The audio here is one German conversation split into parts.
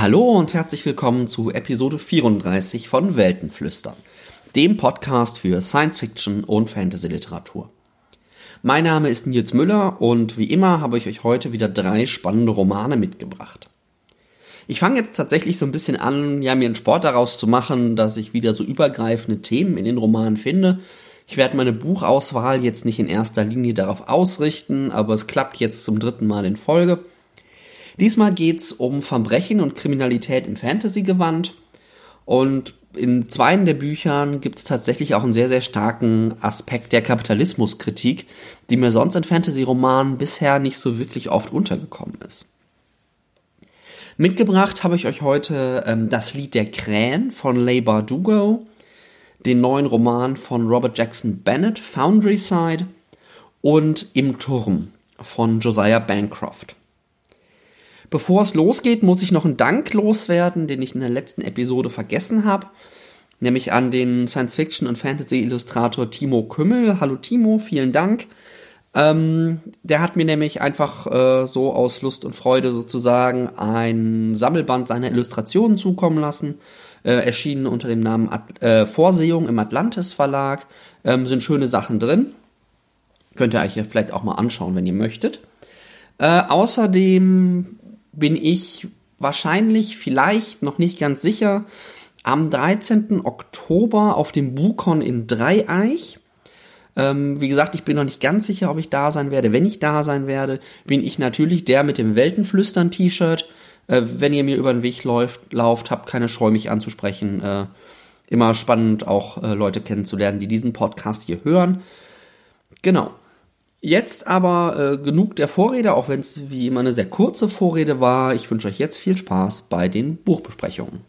Hallo und herzlich willkommen zu Episode 34 von Weltenflüstern, dem Podcast für Science Fiction und Fantasy Literatur. Mein Name ist Nils Müller und wie immer habe ich euch heute wieder drei spannende Romane mitgebracht. Ich fange jetzt tatsächlich so ein bisschen an, ja, mir einen Sport daraus zu machen, dass ich wieder so übergreifende Themen in den Romanen finde. Ich werde meine Buchauswahl jetzt nicht in erster Linie darauf ausrichten, aber es klappt jetzt zum dritten Mal in Folge. Diesmal geht es um Verbrechen und Kriminalität im Fantasy-Gewand. Und in zwei der Büchern gibt es tatsächlich auch einen sehr, sehr starken Aspekt der Kapitalismuskritik, die mir sonst in Fantasy-Romanen bisher nicht so wirklich oft untergekommen ist. Mitgebracht habe ich euch heute ähm, das Lied der Krähen von Leigh Bardugo, den neuen Roman von Robert Jackson Bennett, Foundry Side und Im Turm von Josiah Bancroft. Bevor es losgeht, muss ich noch einen Dank loswerden, den ich in der letzten Episode vergessen habe. Nämlich an den Science-Fiction- und Fantasy-Illustrator Timo Kümmel. Hallo Timo, vielen Dank. Ähm, der hat mir nämlich einfach äh, so aus Lust und Freude sozusagen ein Sammelband seiner Illustrationen zukommen lassen. Äh, erschienen unter dem Namen At äh, Vorsehung im Atlantis Verlag. Ähm, sind schöne Sachen drin. Könnt ihr euch ja vielleicht auch mal anschauen, wenn ihr möchtet. Äh, außerdem bin ich wahrscheinlich, vielleicht, noch nicht ganz sicher, am 13. Oktober auf dem Bukon in Dreieich. Ähm, wie gesagt, ich bin noch nicht ganz sicher, ob ich da sein werde. Wenn ich da sein werde, bin ich natürlich der mit dem Weltenflüstern-T-Shirt. Äh, wenn ihr mir über den Weg läuft, lauft, habt keine Scheu, mich anzusprechen. Äh, immer spannend, auch äh, Leute kennenzulernen, die diesen Podcast hier hören. Genau. Jetzt aber äh, genug der Vorrede, auch wenn es wie immer eine sehr kurze Vorrede war. Ich wünsche euch jetzt viel Spaß bei den Buchbesprechungen.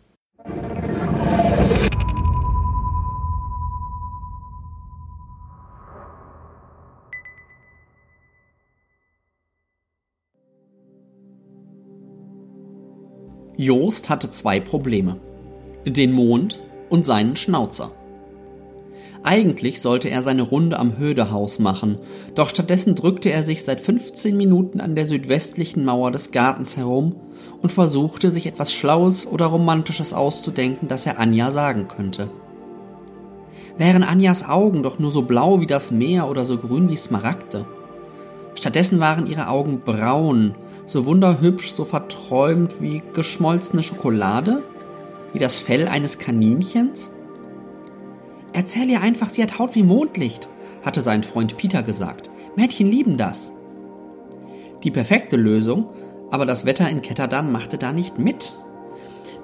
Joost hatte zwei Probleme. Den Mond und seinen Schnauzer. Eigentlich sollte er seine Runde am Hödehaus machen, doch stattdessen drückte er sich seit 15 Minuten an der südwestlichen Mauer des Gartens herum und versuchte, sich etwas Schlaues oder Romantisches auszudenken, das er Anja sagen könnte. Wären Anjas Augen doch nur so blau wie das Meer oder so grün wie Smaragde. Stattdessen waren ihre Augen braun, so wunderhübsch, so verträumt wie geschmolzene Schokolade, wie das Fell eines Kaninchens Erzähl ihr einfach, sie hat Haut wie Mondlicht, hatte sein Freund Peter gesagt. Mädchen lieben das. Die perfekte Lösung, aber das Wetter in Ketterdam machte da nicht mit.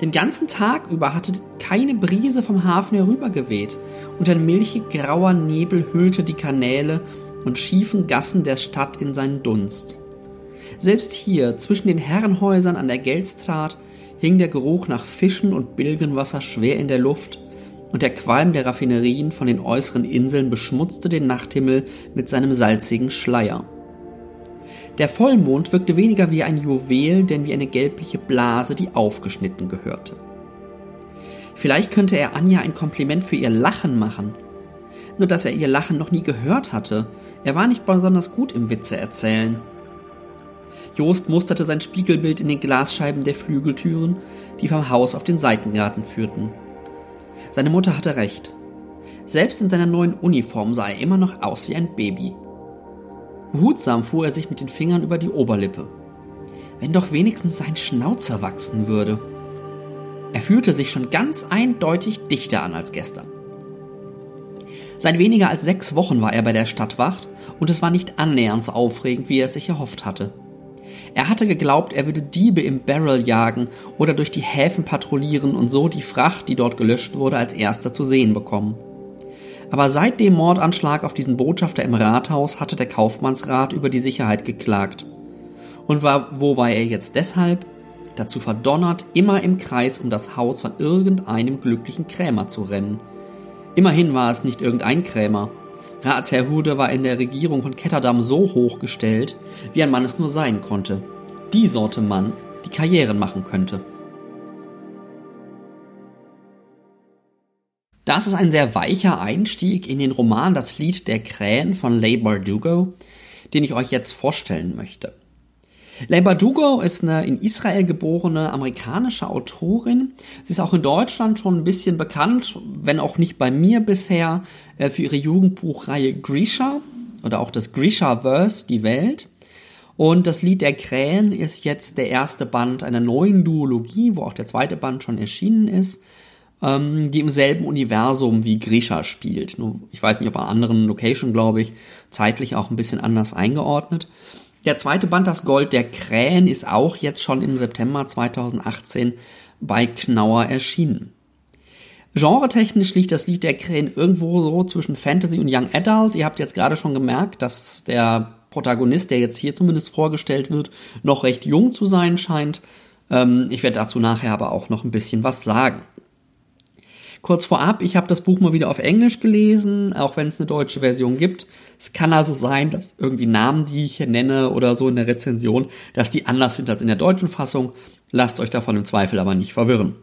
Den ganzen Tag über hatte keine Brise vom Hafen herübergeweht und ein milchig grauer Nebel hüllte die Kanäle und schiefen Gassen der Stadt in seinen Dunst. Selbst hier, zwischen den Herrenhäusern an der Geldstraat, hing der Geruch nach Fischen und Bilgenwasser schwer in der Luft und der Qualm der Raffinerien von den äußeren Inseln beschmutzte den Nachthimmel mit seinem salzigen Schleier. Der Vollmond wirkte weniger wie ein Juwel, denn wie eine gelbliche Blase, die aufgeschnitten gehörte. Vielleicht könnte er Anja ein Kompliment für ihr Lachen machen. Nur dass er ihr Lachen noch nie gehört hatte. Er war nicht besonders gut im Witze erzählen. Jost musterte sein Spiegelbild in den Glasscheiben der Flügeltüren, die vom Haus auf den Seitengarten führten. Seine Mutter hatte recht. Selbst in seiner neuen Uniform sah er immer noch aus wie ein Baby. Behutsam fuhr er sich mit den Fingern über die Oberlippe. Wenn doch wenigstens sein Schnauzer wachsen würde. Er fühlte sich schon ganz eindeutig dichter an als gestern. Seit weniger als sechs Wochen war er bei der Stadtwacht und es war nicht annähernd so aufregend, wie er es sich erhofft hatte. Er hatte geglaubt, er würde Diebe im Barrel jagen oder durch die Häfen patrouillieren und so die Fracht, die dort gelöscht wurde, als erster zu sehen bekommen. Aber seit dem Mordanschlag auf diesen Botschafter im Rathaus hatte der Kaufmannsrat über die Sicherheit geklagt. Und war, wo war er jetzt deshalb? Dazu verdonnert, immer im Kreis um das Haus von irgendeinem glücklichen Krämer zu rennen. Immerhin war es nicht irgendein Krämer, Ratsherr war in der Regierung von Ketterdam so hochgestellt, wie ein Mann es nur sein konnte. Die Sorte Mann, die Karrieren machen könnte. Das ist ein sehr weicher Einstieg in den Roman Das Lied der Krähen von Leigh Bardugo, den ich euch jetzt vorstellen möchte. Leigh Bardugo ist eine in Israel geborene amerikanische Autorin. Sie ist auch in Deutschland schon ein bisschen bekannt, wenn auch nicht bei mir bisher, äh, für ihre Jugendbuchreihe Grisha oder auch das Grisha-Verse, die Welt. Und das Lied der Krähen ist jetzt der erste Band einer neuen Duologie, wo auch der zweite Band schon erschienen ist, ähm, die im selben Universum wie Grisha spielt. Nur, ich weiß nicht, ob an anderen Location, glaube ich, zeitlich auch ein bisschen anders eingeordnet. Der zweite Band, das Gold der Krähen, ist auch jetzt schon im September 2018 bei Knauer erschienen. Genretechnisch liegt das Lied der Krähen irgendwo so zwischen Fantasy und Young Adult. Ihr habt jetzt gerade schon gemerkt, dass der Protagonist, der jetzt hier zumindest vorgestellt wird, noch recht jung zu sein scheint. Ähm, ich werde dazu nachher aber auch noch ein bisschen was sagen. Kurz vorab, ich habe das Buch mal wieder auf Englisch gelesen, auch wenn es eine deutsche Version gibt. Es kann also sein, dass irgendwie Namen, die ich hier nenne oder so in der Rezension, dass die anders sind als in der deutschen Fassung. Lasst euch davon im Zweifel aber nicht verwirren.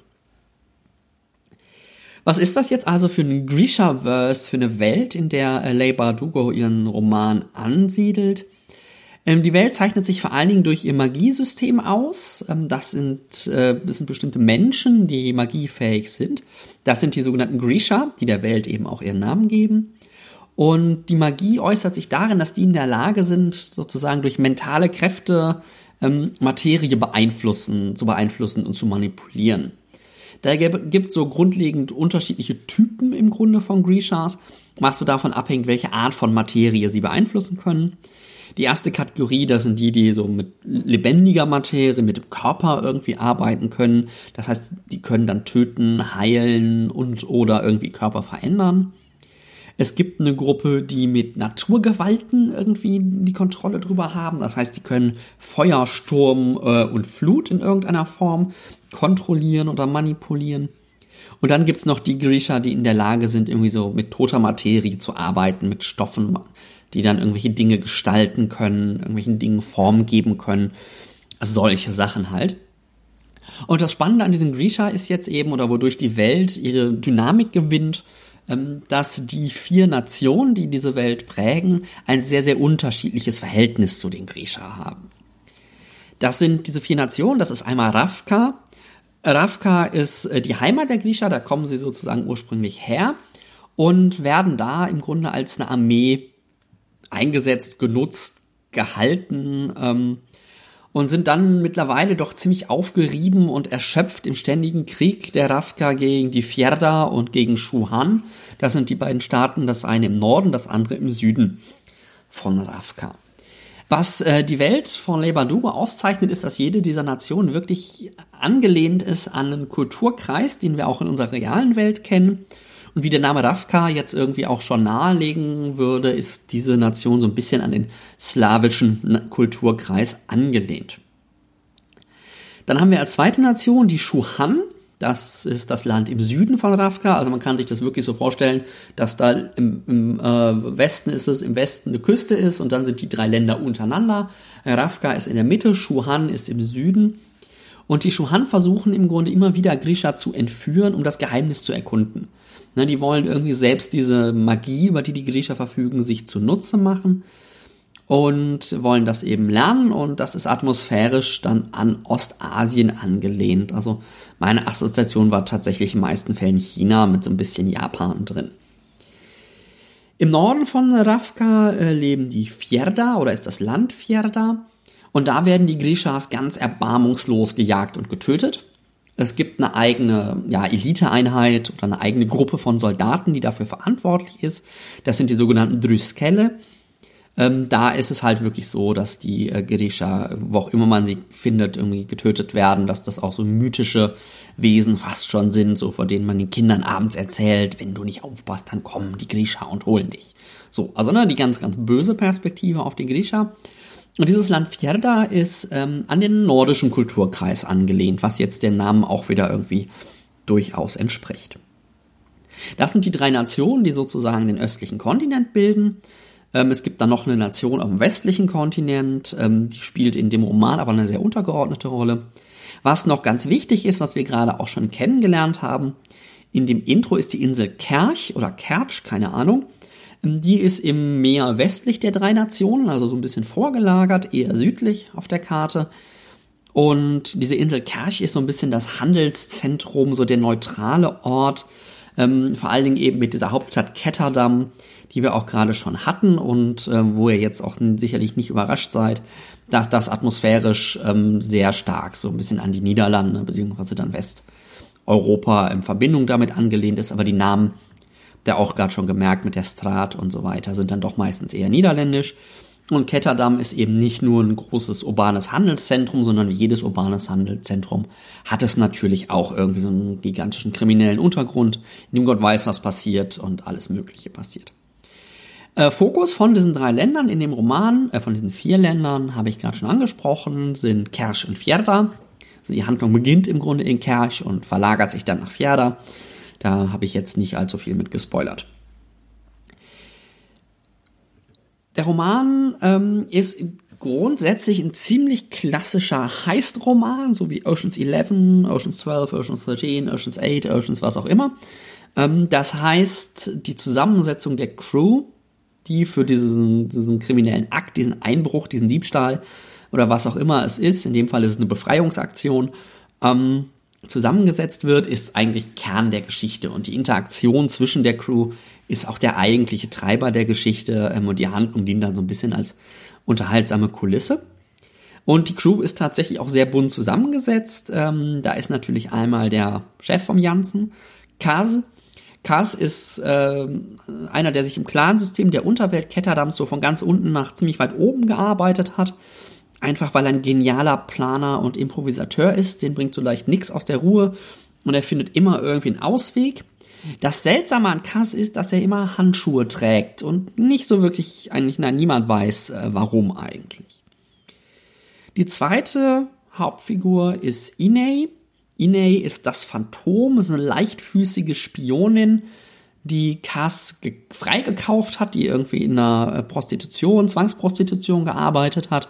Was ist das jetzt also für ein Grisha-Verse, für eine Welt, in der äh, Leigh Bardugo ihren Roman ansiedelt? Ähm, die Welt zeichnet sich vor allen Dingen durch ihr Magiesystem aus. Ähm, das, sind, äh, das sind bestimmte Menschen, die magiefähig sind. Das sind die sogenannten Grisha, die der Welt eben auch ihren Namen geben. Und die Magie äußert sich darin, dass die in der Lage sind, sozusagen durch mentale Kräfte ähm, Materie beeinflussen, zu beeinflussen und zu manipulieren. Da gibt so grundlegend unterschiedliche Typen im Grunde von Grishas, was so davon abhängt, welche Art von Materie sie beeinflussen können. Die erste Kategorie, das sind die, die so mit lebendiger Materie, mit dem Körper irgendwie arbeiten können. Das heißt, die können dann töten, heilen und oder irgendwie Körper verändern. Es gibt eine Gruppe, die mit Naturgewalten irgendwie die Kontrolle drüber haben. Das heißt, die können Feuer, Sturm äh, und Flut in irgendeiner Form kontrollieren oder manipulieren. Und dann gibt's noch die Grisha, die in der Lage sind, irgendwie so mit toter Materie zu arbeiten, mit Stoffen, die dann irgendwelche Dinge gestalten können, irgendwelchen Dingen Form geben können. Also solche Sachen halt. Und das Spannende an diesen Grisha ist jetzt eben, oder wodurch die Welt ihre Dynamik gewinnt, ähm, dass die vier Nationen, die diese Welt prägen, ein sehr, sehr unterschiedliches Verhältnis zu den Grisha haben. Das sind diese vier Nationen, das ist einmal Ravka. Ravka ist äh, die Heimat der Grisha, da kommen sie sozusagen ursprünglich her und werden da im Grunde als eine Armee eingesetzt, genutzt, gehalten ähm, und sind dann mittlerweile doch ziemlich aufgerieben und erschöpft im ständigen Krieg der Ravka gegen die Fjerda und gegen Shuhan. Das sind die beiden Staaten, das eine im Norden, das andere im Süden von Ravka. Was äh, die Welt von Lebandugo auszeichnet, ist, dass jede dieser Nationen wirklich angelehnt ist an einen Kulturkreis, den wir auch in unserer realen Welt kennen. Und wie der Name Ravka jetzt irgendwie auch schon nahelegen würde, ist diese Nation so ein bisschen an den slawischen Kulturkreis angelehnt. Dann haben wir als zweite Nation die Schuhan. Das ist das Land im Süden von Ravka. Also man kann sich das wirklich so vorstellen, dass da im, im äh, Westen ist es, im Westen eine Küste ist und dann sind die drei Länder untereinander. Ravka ist in der Mitte, Schuhan ist im Süden. Und die Schuhan versuchen im Grunde immer wieder Grisha zu entführen, um das Geheimnis zu erkunden. Ne, die wollen irgendwie selbst diese Magie, über die die Griecher verfügen, sich zunutze machen und wollen das eben lernen und das ist atmosphärisch dann an Ostasien angelehnt. Also meine Assoziation war tatsächlich in den meisten Fällen China mit so ein bisschen Japan drin. Im Norden von Ravka äh, leben die Fjerda oder ist das Land Fjerda und da werden die Grishas ganz erbarmungslos gejagt und getötet. Es gibt eine eigene ja, Eliteeinheit oder eine eigene Gruppe von Soldaten, die dafür verantwortlich ist. Das sind die sogenannten Dryskelle. Ähm, da ist es halt wirklich so, dass die äh, Gerisha, wo auch immer man sie findet, irgendwie getötet werden, dass das auch so mythische Wesen fast schon sind, so vor denen man den Kindern abends erzählt, wenn du nicht aufpasst, dann kommen die Grisha und holen dich. So, also ne, die ganz, ganz böse Perspektive auf die Grisha. Und dieses Land Fjerda ist ähm, an den nordischen Kulturkreis angelehnt, was jetzt den Namen auch wieder irgendwie durchaus entspricht. Das sind die drei Nationen, die sozusagen den östlichen Kontinent bilden. Ähm, es gibt dann noch eine Nation auf dem westlichen Kontinent, ähm, die spielt in dem Roman aber eine sehr untergeordnete Rolle. Was noch ganz wichtig ist, was wir gerade auch schon kennengelernt haben, in dem Intro ist die Insel Kerch oder Kertsch, keine Ahnung. Ähm, die ist im Meer westlich der drei Nationen, also so ein bisschen vorgelagert, eher südlich auf der Karte. Und diese Insel Kerch ist so ein bisschen das Handelszentrum, so der neutrale Ort, ähm, vor allen Dingen eben mit dieser Hauptstadt Ketterdam, die wir auch gerade schon hatten und äh, wo ihr jetzt auch sicherlich nicht überrascht seid, dass das atmosphärisch ähm, sehr stark so ein bisschen an die Niederlande beziehungsweise dann Westeuropa in Verbindung damit angelehnt ist, aber die Namen, der auch gerade schon gemerkt mit der Strat und so weiter, sind dann doch meistens eher niederländisch. Und Ketterdam ist eben nicht nur ein großes urbanes Handelszentrum, sondern jedes urbanes Handelszentrum hat es natürlich auch irgendwie so einen gigantischen kriminellen Untergrund, in dem Gott weiß, was passiert und alles Mögliche passiert. Äh, Fokus von diesen drei Ländern in dem Roman, äh, von diesen vier Ländern, habe ich gerade schon angesprochen, sind Kersch und Fjerda. Also die Handlung beginnt im Grunde in Kersch und verlagert sich dann nach Fjerda. Da habe ich jetzt nicht allzu viel mit gespoilert. Der Roman ähm, ist grundsätzlich ein ziemlich klassischer Heist-Roman, so wie Oceans 11, Oceans 12, Oceans 13, Oceans 8, Oceans was auch immer. Ähm, das heißt, die Zusammensetzung der Crew, die für diesen, diesen kriminellen Akt, diesen Einbruch, diesen Diebstahl oder was auch immer es ist, in dem Fall ist es eine Befreiungsaktion, ähm, zusammengesetzt wird, ist eigentlich Kern der Geschichte. Und die Interaktion zwischen der Crew ist auch der eigentliche Treiber der Geschichte ähm, und die Handlung dient dann so ein bisschen als unterhaltsame Kulisse. Und die Crew ist tatsächlich auch sehr bunt zusammengesetzt. Ähm, da ist natürlich einmal der Chef vom Janssen, Kaz. Kaz ist äh, einer, der sich im Clansystem der Unterwelt Ketterdams so von ganz unten nach ziemlich weit oben gearbeitet hat einfach weil er ein genialer Planer und Improvisateur ist. Den bringt so leicht nichts aus der Ruhe und er findet immer irgendwie einen Ausweg. Das Seltsame an Cass ist, dass er immer Handschuhe trägt und nicht so wirklich, eigentlich, nein, niemand weiß, äh, warum eigentlich. Die zweite Hauptfigur ist Inei. Inei ist das Phantom, ist eine leichtfüßige Spionin, die Cass freigekauft hat, die irgendwie in einer äh, Prostitution, Zwangsprostitution gearbeitet hat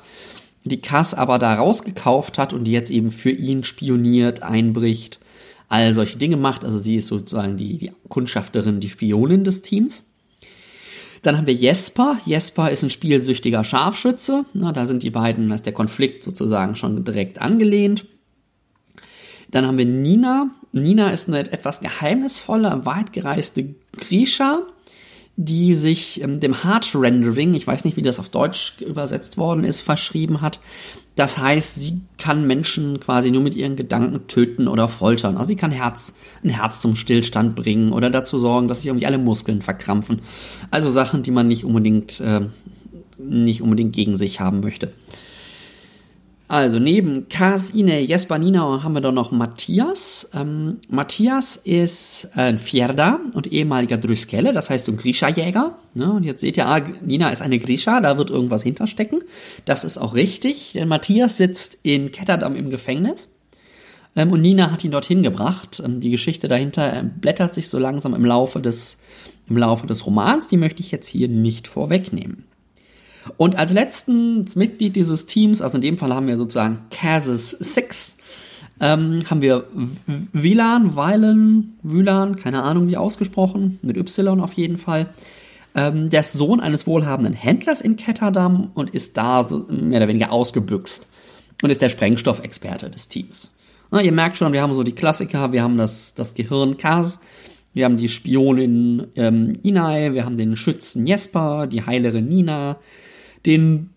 die Cass aber da rausgekauft hat und die jetzt eben für ihn spioniert, einbricht, all solche Dinge macht. Also sie ist sozusagen die, die Kundschafterin, die Spionin des Teams. Dann haben wir Jesper. Jesper ist ein spielsüchtiger Scharfschütze. Na, da sind die beiden, da ist der Konflikt sozusagen schon direkt angelehnt. Dann haben wir Nina. Nina ist eine etwas geheimnisvolle, weitgereiste Grisha die sich ähm, dem Hard Rendering, ich weiß nicht, wie das auf Deutsch übersetzt worden ist, verschrieben hat. Das heißt, sie kann Menschen quasi nur mit ihren Gedanken töten oder foltern. Also sie kann Herz, ein Herz zum Stillstand bringen oder dazu sorgen, dass sich irgendwie alle Muskeln verkrampfen. Also Sachen, die man nicht unbedingt, äh, nicht unbedingt gegen sich haben möchte. Also neben Kas, Ine, Jesper, Nina haben wir doch noch Matthias. Ähm, Matthias ist äh, ein Fjerda und ehemaliger Dryskelle, das heißt so ein Grisha-Jäger. Ne? Und jetzt seht ihr, ah, Nina ist eine Grisha, da wird irgendwas hinterstecken. Das ist auch richtig, denn Matthias sitzt in Ketterdam im Gefängnis. Ähm, und Nina hat ihn dorthin gebracht. Ähm, die Geschichte dahinter äh, blättert sich so langsam im Laufe des, im Laufe des Romans. Die möchte ich jetzt hier nicht vorwegnehmen. Und als letztes Mitglied dieses Teams, also in dem Fall haben wir sozusagen Casus Six, ähm, haben wir Wilan, Weilen, Wylan, keine Ahnung wie ausgesprochen, mit Y auf jeden Fall. Ähm, der ist Sohn eines wohlhabenden Händlers in Ketterdam und ist da so mehr oder weniger ausgebüxt und ist der Sprengstoffexperte des Teams. Na, ihr merkt schon, wir haben so die Klassiker, wir haben das, das Gehirn Kas, wir haben die Spionin ähm, Inai, wir haben den Schützen Jesper, die Heilerin Nina, den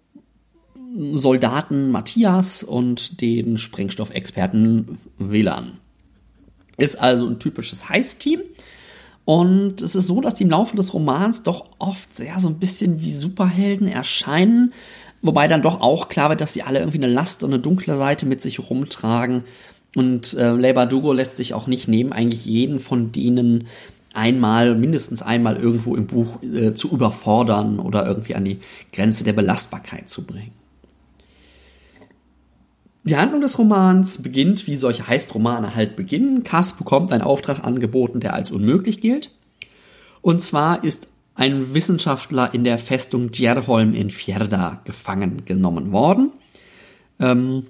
Soldaten Matthias und den Sprengstoffexperten WLAN. Ist also ein typisches Heiß-Team. Und es ist so, dass die im Laufe des Romans doch oft sehr so ein bisschen wie Superhelden erscheinen. Wobei dann doch auch klar wird, dass sie alle irgendwie eine Last und eine dunkle Seite mit sich rumtragen. Und äh, Leigh Dugo lässt sich auch nicht nehmen, eigentlich jeden von denen einmal, mindestens einmal irgendwo im Buch äh, zu überfordern oder irgendwie an die Grenze der Belastbarkeit zu bringen. Die Handlung des Romans beginnt, wie solche Heistromane halt beginnen. Cass bekommt einen Auftrag angeboten, der als unmöglich gilt. Und zwar ist ein Wissenschaftler in der Festung Djerholm in Fjerda gefangen genommen worden. Ähm,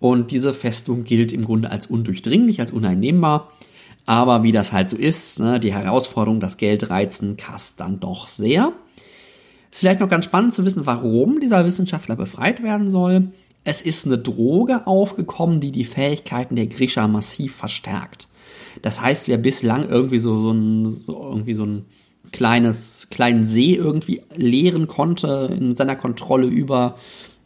und diese Festung gilt im Grunde als undurchdringlich, als uneinnehmbar. Aber wie das halt so ist, ne, die Herausforderung, das Geld reizen Kass dann doch sehr. Ist vielleicht noch ganz spannend zu wissen, warum dieser Wissenschaftler befreit werden soll. Es ist eine Droge aufgekommen, die die Fähigkeiten der Grisha massiv verstärkt. Das heißt, wer bislang irgendwie so, so, ein, so, irgendwie so ein kleines, kleinen See irgendwie leeren konnte in seiner Kontrolle über,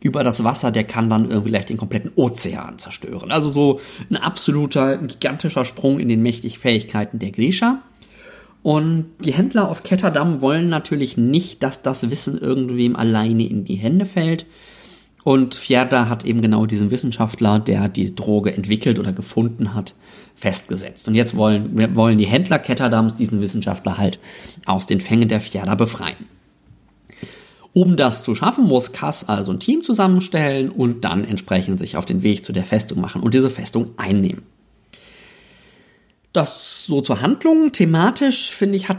über das Wasser, der kann dann irgendwie gleich den kompletten Ozean zerstören. Also so ein absoluter, gigantischer Sprung in den mächtigen Fähigkeiten der Grisha. Und die Händler aus Ketterdam wollen natürlich nicht, dass das Wissen irgendwem alleine in die Hände fällt. Und Fjerda hat eben genau diesen Wissenschaftler, der die Droge entwickelt oder gefunden hat, festgesetzt. Und jetzt wollen, wollen die Händler Ketterdams diesen Wissenschaftler halt aus den Fängen der Fjerda befreien. Um das zu schaffen, muss Kass also ein Team zusammenstellen und dann entsprechend sich auf den Weg zu der Festung machen und diese Festung einnehmen. Das so zur Handlung. Thematisch finde ich, hat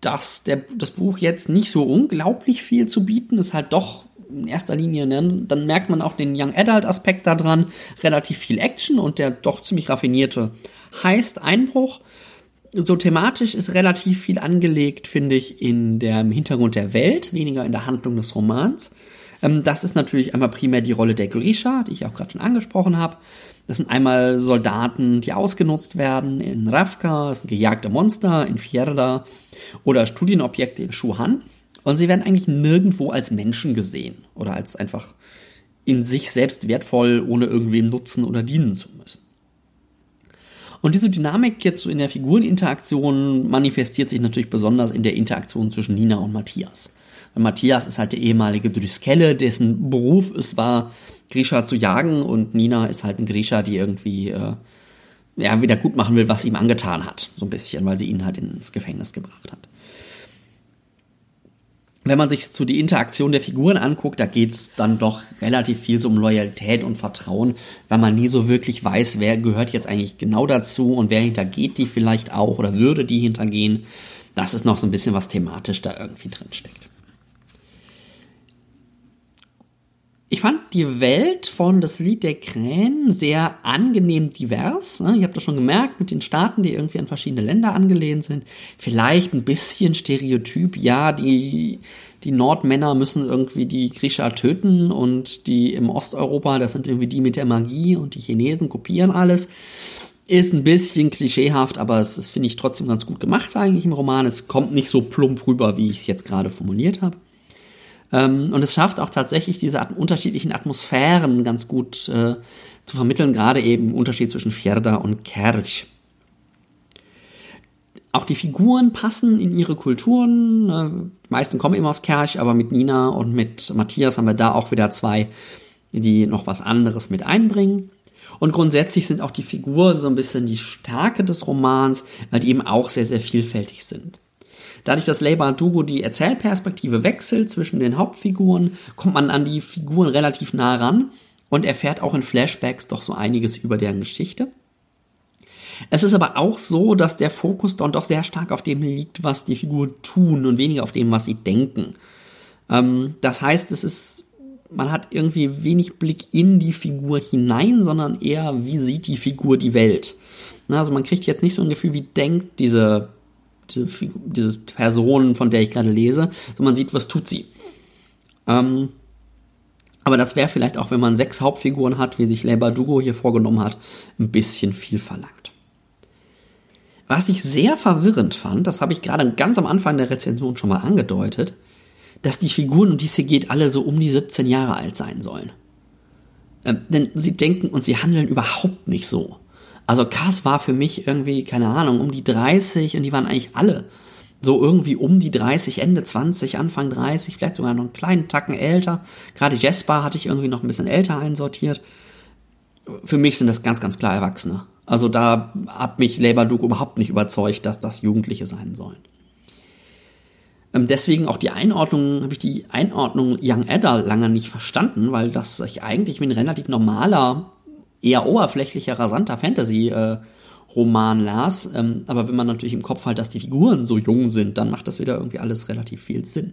das, der, das Buch jetzt nicht so unglaublich viel zu bieten. Ist halt doch in erster Linie, ne, dann merkt man auch den Young Adult Aspekt da dran. Relativ viel Action und der doch ziemlich raffinierte heißt Einbruch. So thematisch ist relativ viel angelegt, finde ich, in dem Hintergrund der Welt, weniger in der Handlung des Romans. Ähm, das ist natürlich einmal primär die Rolle der Grisha, die ich auch gerade schon angesprochen habe. Das sind einmal Soldaten, die ausgenutzt werden in Ravka, das sind gejagte Monster in Fjerda oder Studienobjekte in Shuhan. Und sie werden eigentlich nirgendwo als Menschen gesehen oder als einfach in sich selbst wertvoll, ohne irgendwem nutzen oder dienen zu. Und diese Dynamik jetzt so in der Figureninteraktion manifestiert sich natürlich besonders in der Interaktion zwischen Nina und Matthias. Weil Matthias ist halt der ehemalige Dryskelle, dessen Beruf es war, Grisha zu jagen und Nina ist halt ein Grisha, die irgendwie äh, ja, wieder gut machen will, was ihm angetan hat. So ein bisschen, weil sie ihn halt ins Gefängnis gebracht hat wenn man sich so die Interaktion der Figuren anguckt, da geht's dann doch relativ viel so um Loyalität und Vertrauen, weil man nie so wirklich weiß, wer gehört jetzt eigentlich genau dazu und wer hintergeht die vielleicht auch oder würde die hintergehen. Das ist noch so ein bisschen was thematisch da irgendwie drin steckt. Ich fand die Welt von Das Lied der Krähen sehr angenehm divers. Ne? Ihr habt das schon gemerkt mit den Staaten, die irgendwie an verschiedene Länder angelehnt sind. Vielleicht ein bisschen Stereotyp. Ja, die, die Nordmänner müssen irgendwie die Griecher töten und die im Osteuropa, das sind irgendwie die mit der Magie und die Chinesen kopieren alles. Ist ein bisschen klischeehaft, aber es ist, finde ich, trotzdem ganz gut gemacht eigentlich im Roman. Es kommt nicht so plump rüber, wie ich es jetzt gerade formuliert habe. Ähm, und es schafft auch tatsächlich diese unterschiedlichen Atmosphären ganz gut äh, zu vermitteln, gerade eben Unterschied zwischen Fjerda und Kerch. Auch die Figuren passen in ihre Kulturen. Ne? Die meisten kommen eben aus Kerch, aber mit Nina und mit Matthias haben wir da auch wieder zwei, die noch was anderes mit einbringen. Und grundsätzlich sind auch die Figuren so ein bisschen die Stärke des Romans, weil die eben auch sehr, sehr vielfältig sind. Dadurch, dass Leiba Dugo die Erzählperspektive wechselt zwischen den Hauptfiguren, kommt man an die Figuren relativ nah ran und erfährt auch in Flashbacks doch so einiges über deren Geschichte. Es ist aber auch so, dass der Fokus dann doch sehr stark auf dem liegt, was die Figuren tun und weniger auf dem, was sie denken. Ähm, das heißt, es ist, man hat irgendwie wenig Blick in die Figur hinein, sondern eher, wie sieht die Figur die Welt. also man kriegt jetzt nicht so ein Gefühl, wie denkt diese diese, diese Person, von der ich gerade lese, so man sieht, was tut sie. Ähm, aber das wäre vielleicht auch, wenn man sechs Hauptfiguren hat, wie sich Leiber Dugo hier vorgenommen hat, ein bisschen viel verlangt. Was ich sehr verwirrend fand, das habe ich gerade ganz am Anfang der Rezension schon mal angedeutet, dass die Figuren, um die es hier geht, alle so um die 17 Jahre alt sein sollen. Ähm, denn sie denken und sie handeln überhaupt nicht so. Also Cass war für mich irgendwie, keine Ahnung, um die 30 und die waren eigentlich alle so irgendwie um die 30, Ende 20, Anfang 30, vielleicht sogar noch einen kleinen Tacken älter. Gerade Jesper hatte ich irgendwie noch ein bisschen älter einsortiert. Für mich sind das ganz, ganz klar Erwachsene. Also da hat mich Labour Duke überhaupt nicht überzeugt, dass das Jugendliche sein sollen. Ähm, deswegen auch die Einordnung, habe ich die Einordnung Young Adult lange nicht verstanden, weil das ich eigentlich wie ein relativ normaler eher oberflächlicher, rasanter Fantasy-Roman äh, las. Ähm, aber wenn man natürlich im Kopf hat, dass die Figuren so jung sind, dann macht das wieder irgendwie alles relativ viel Sinn.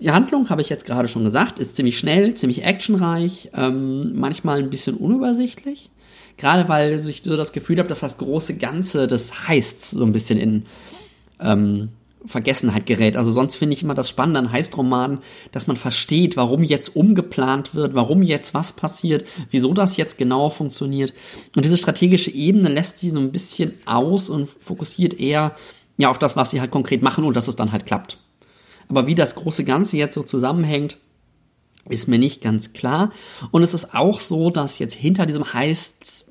Die Handlung, habe ich jetzt gerade schon gesagt, ist ziemlich schnell, ziemlich actionreich, ähm, manchmal ein bisschen unübersichtlich. Gerade weil ich so das Gefühl habe, dass das große Ganze des Heists so ein bisschen in, ähm, Vergessenheit gerät. Also sonst finde ich immer das Spannende an Heistromanen, dass man versteht, warum jetzt umgeplant wird, warum jetzt was passiert, wieso das jetzt genau funktioniert. Und diese strategische Ebene lässt sie so ein bisschen aus und fokussiert eher ja auf das, was sie halt konkret machen und dass es dann halt klappt. Aber wie das große Ganze jetzt so zusammenhängt, ist mir nicht ganz klar. Und es ist auch so, dass jetzt hinter diesem Heist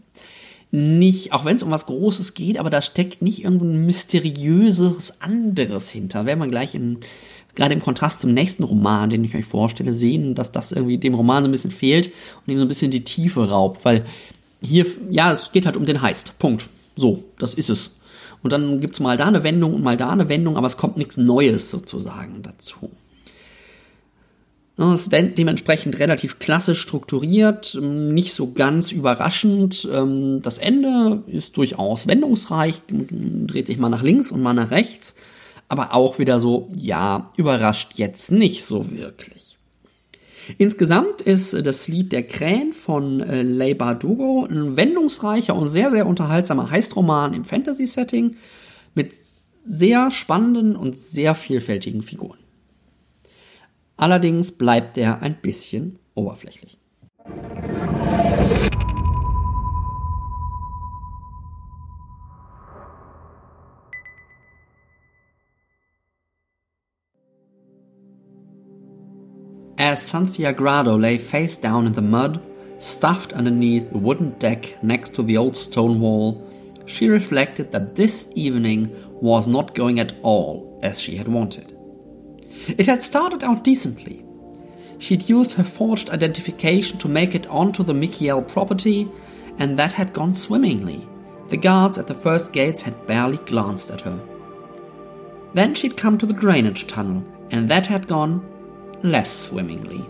nicht, auch wenn es um was Großes geht, aber da steckt nicht irgendein mysteriöses anderes hinter. Werden wir gleich in, gerade im Kontrast zum nächsten Roman, den ich euch vorstelle, sehen, dass das irgendwie dem Roman so ein bisschen fehlt und ihm so ein bisschen die Tiefe raubt, weil hier, ja, es geht halt um den Heist. Punkt. So, das ist es. Und dann gibt's mal da eine Wendung und mal da eine Wendung, aber es kommt nichts Neues sozusagen dazu. Es ist dementsprechend relativ klassisch strukturiert, ähm, nicht so ganz überraschend. Ähm, das Ende ist durchaus wendungsreich, dreht sich mal nach links und mal nach rechts, aber auch wieder so, ja, überrascht jetzt nicht so wirklich. Insgesamt ist das Lied Der Krähen von äh, Leigh Bardugo ein wendungsreicher und sehr, sehr unterhaltsamer Heistroman im Fantasy-Setting mit sehr spannenden und sehr vielfältigen Figuren. Allerdings bleibt er ein bisschen oberflächlich. As Cynthia Grado lay face down in the mud, stuffed underneath the wooden deck next to the old stone wall, she reflected that this evening was not going at all as she had wanted. It had started out decently. She'd used her forged identification to make it onto the Mikiel property, and that had gone swimmingly. The guards at the first gates had barely glanced at her. Then she'd come to the drainage tunnel, and that had gone less swimmingly.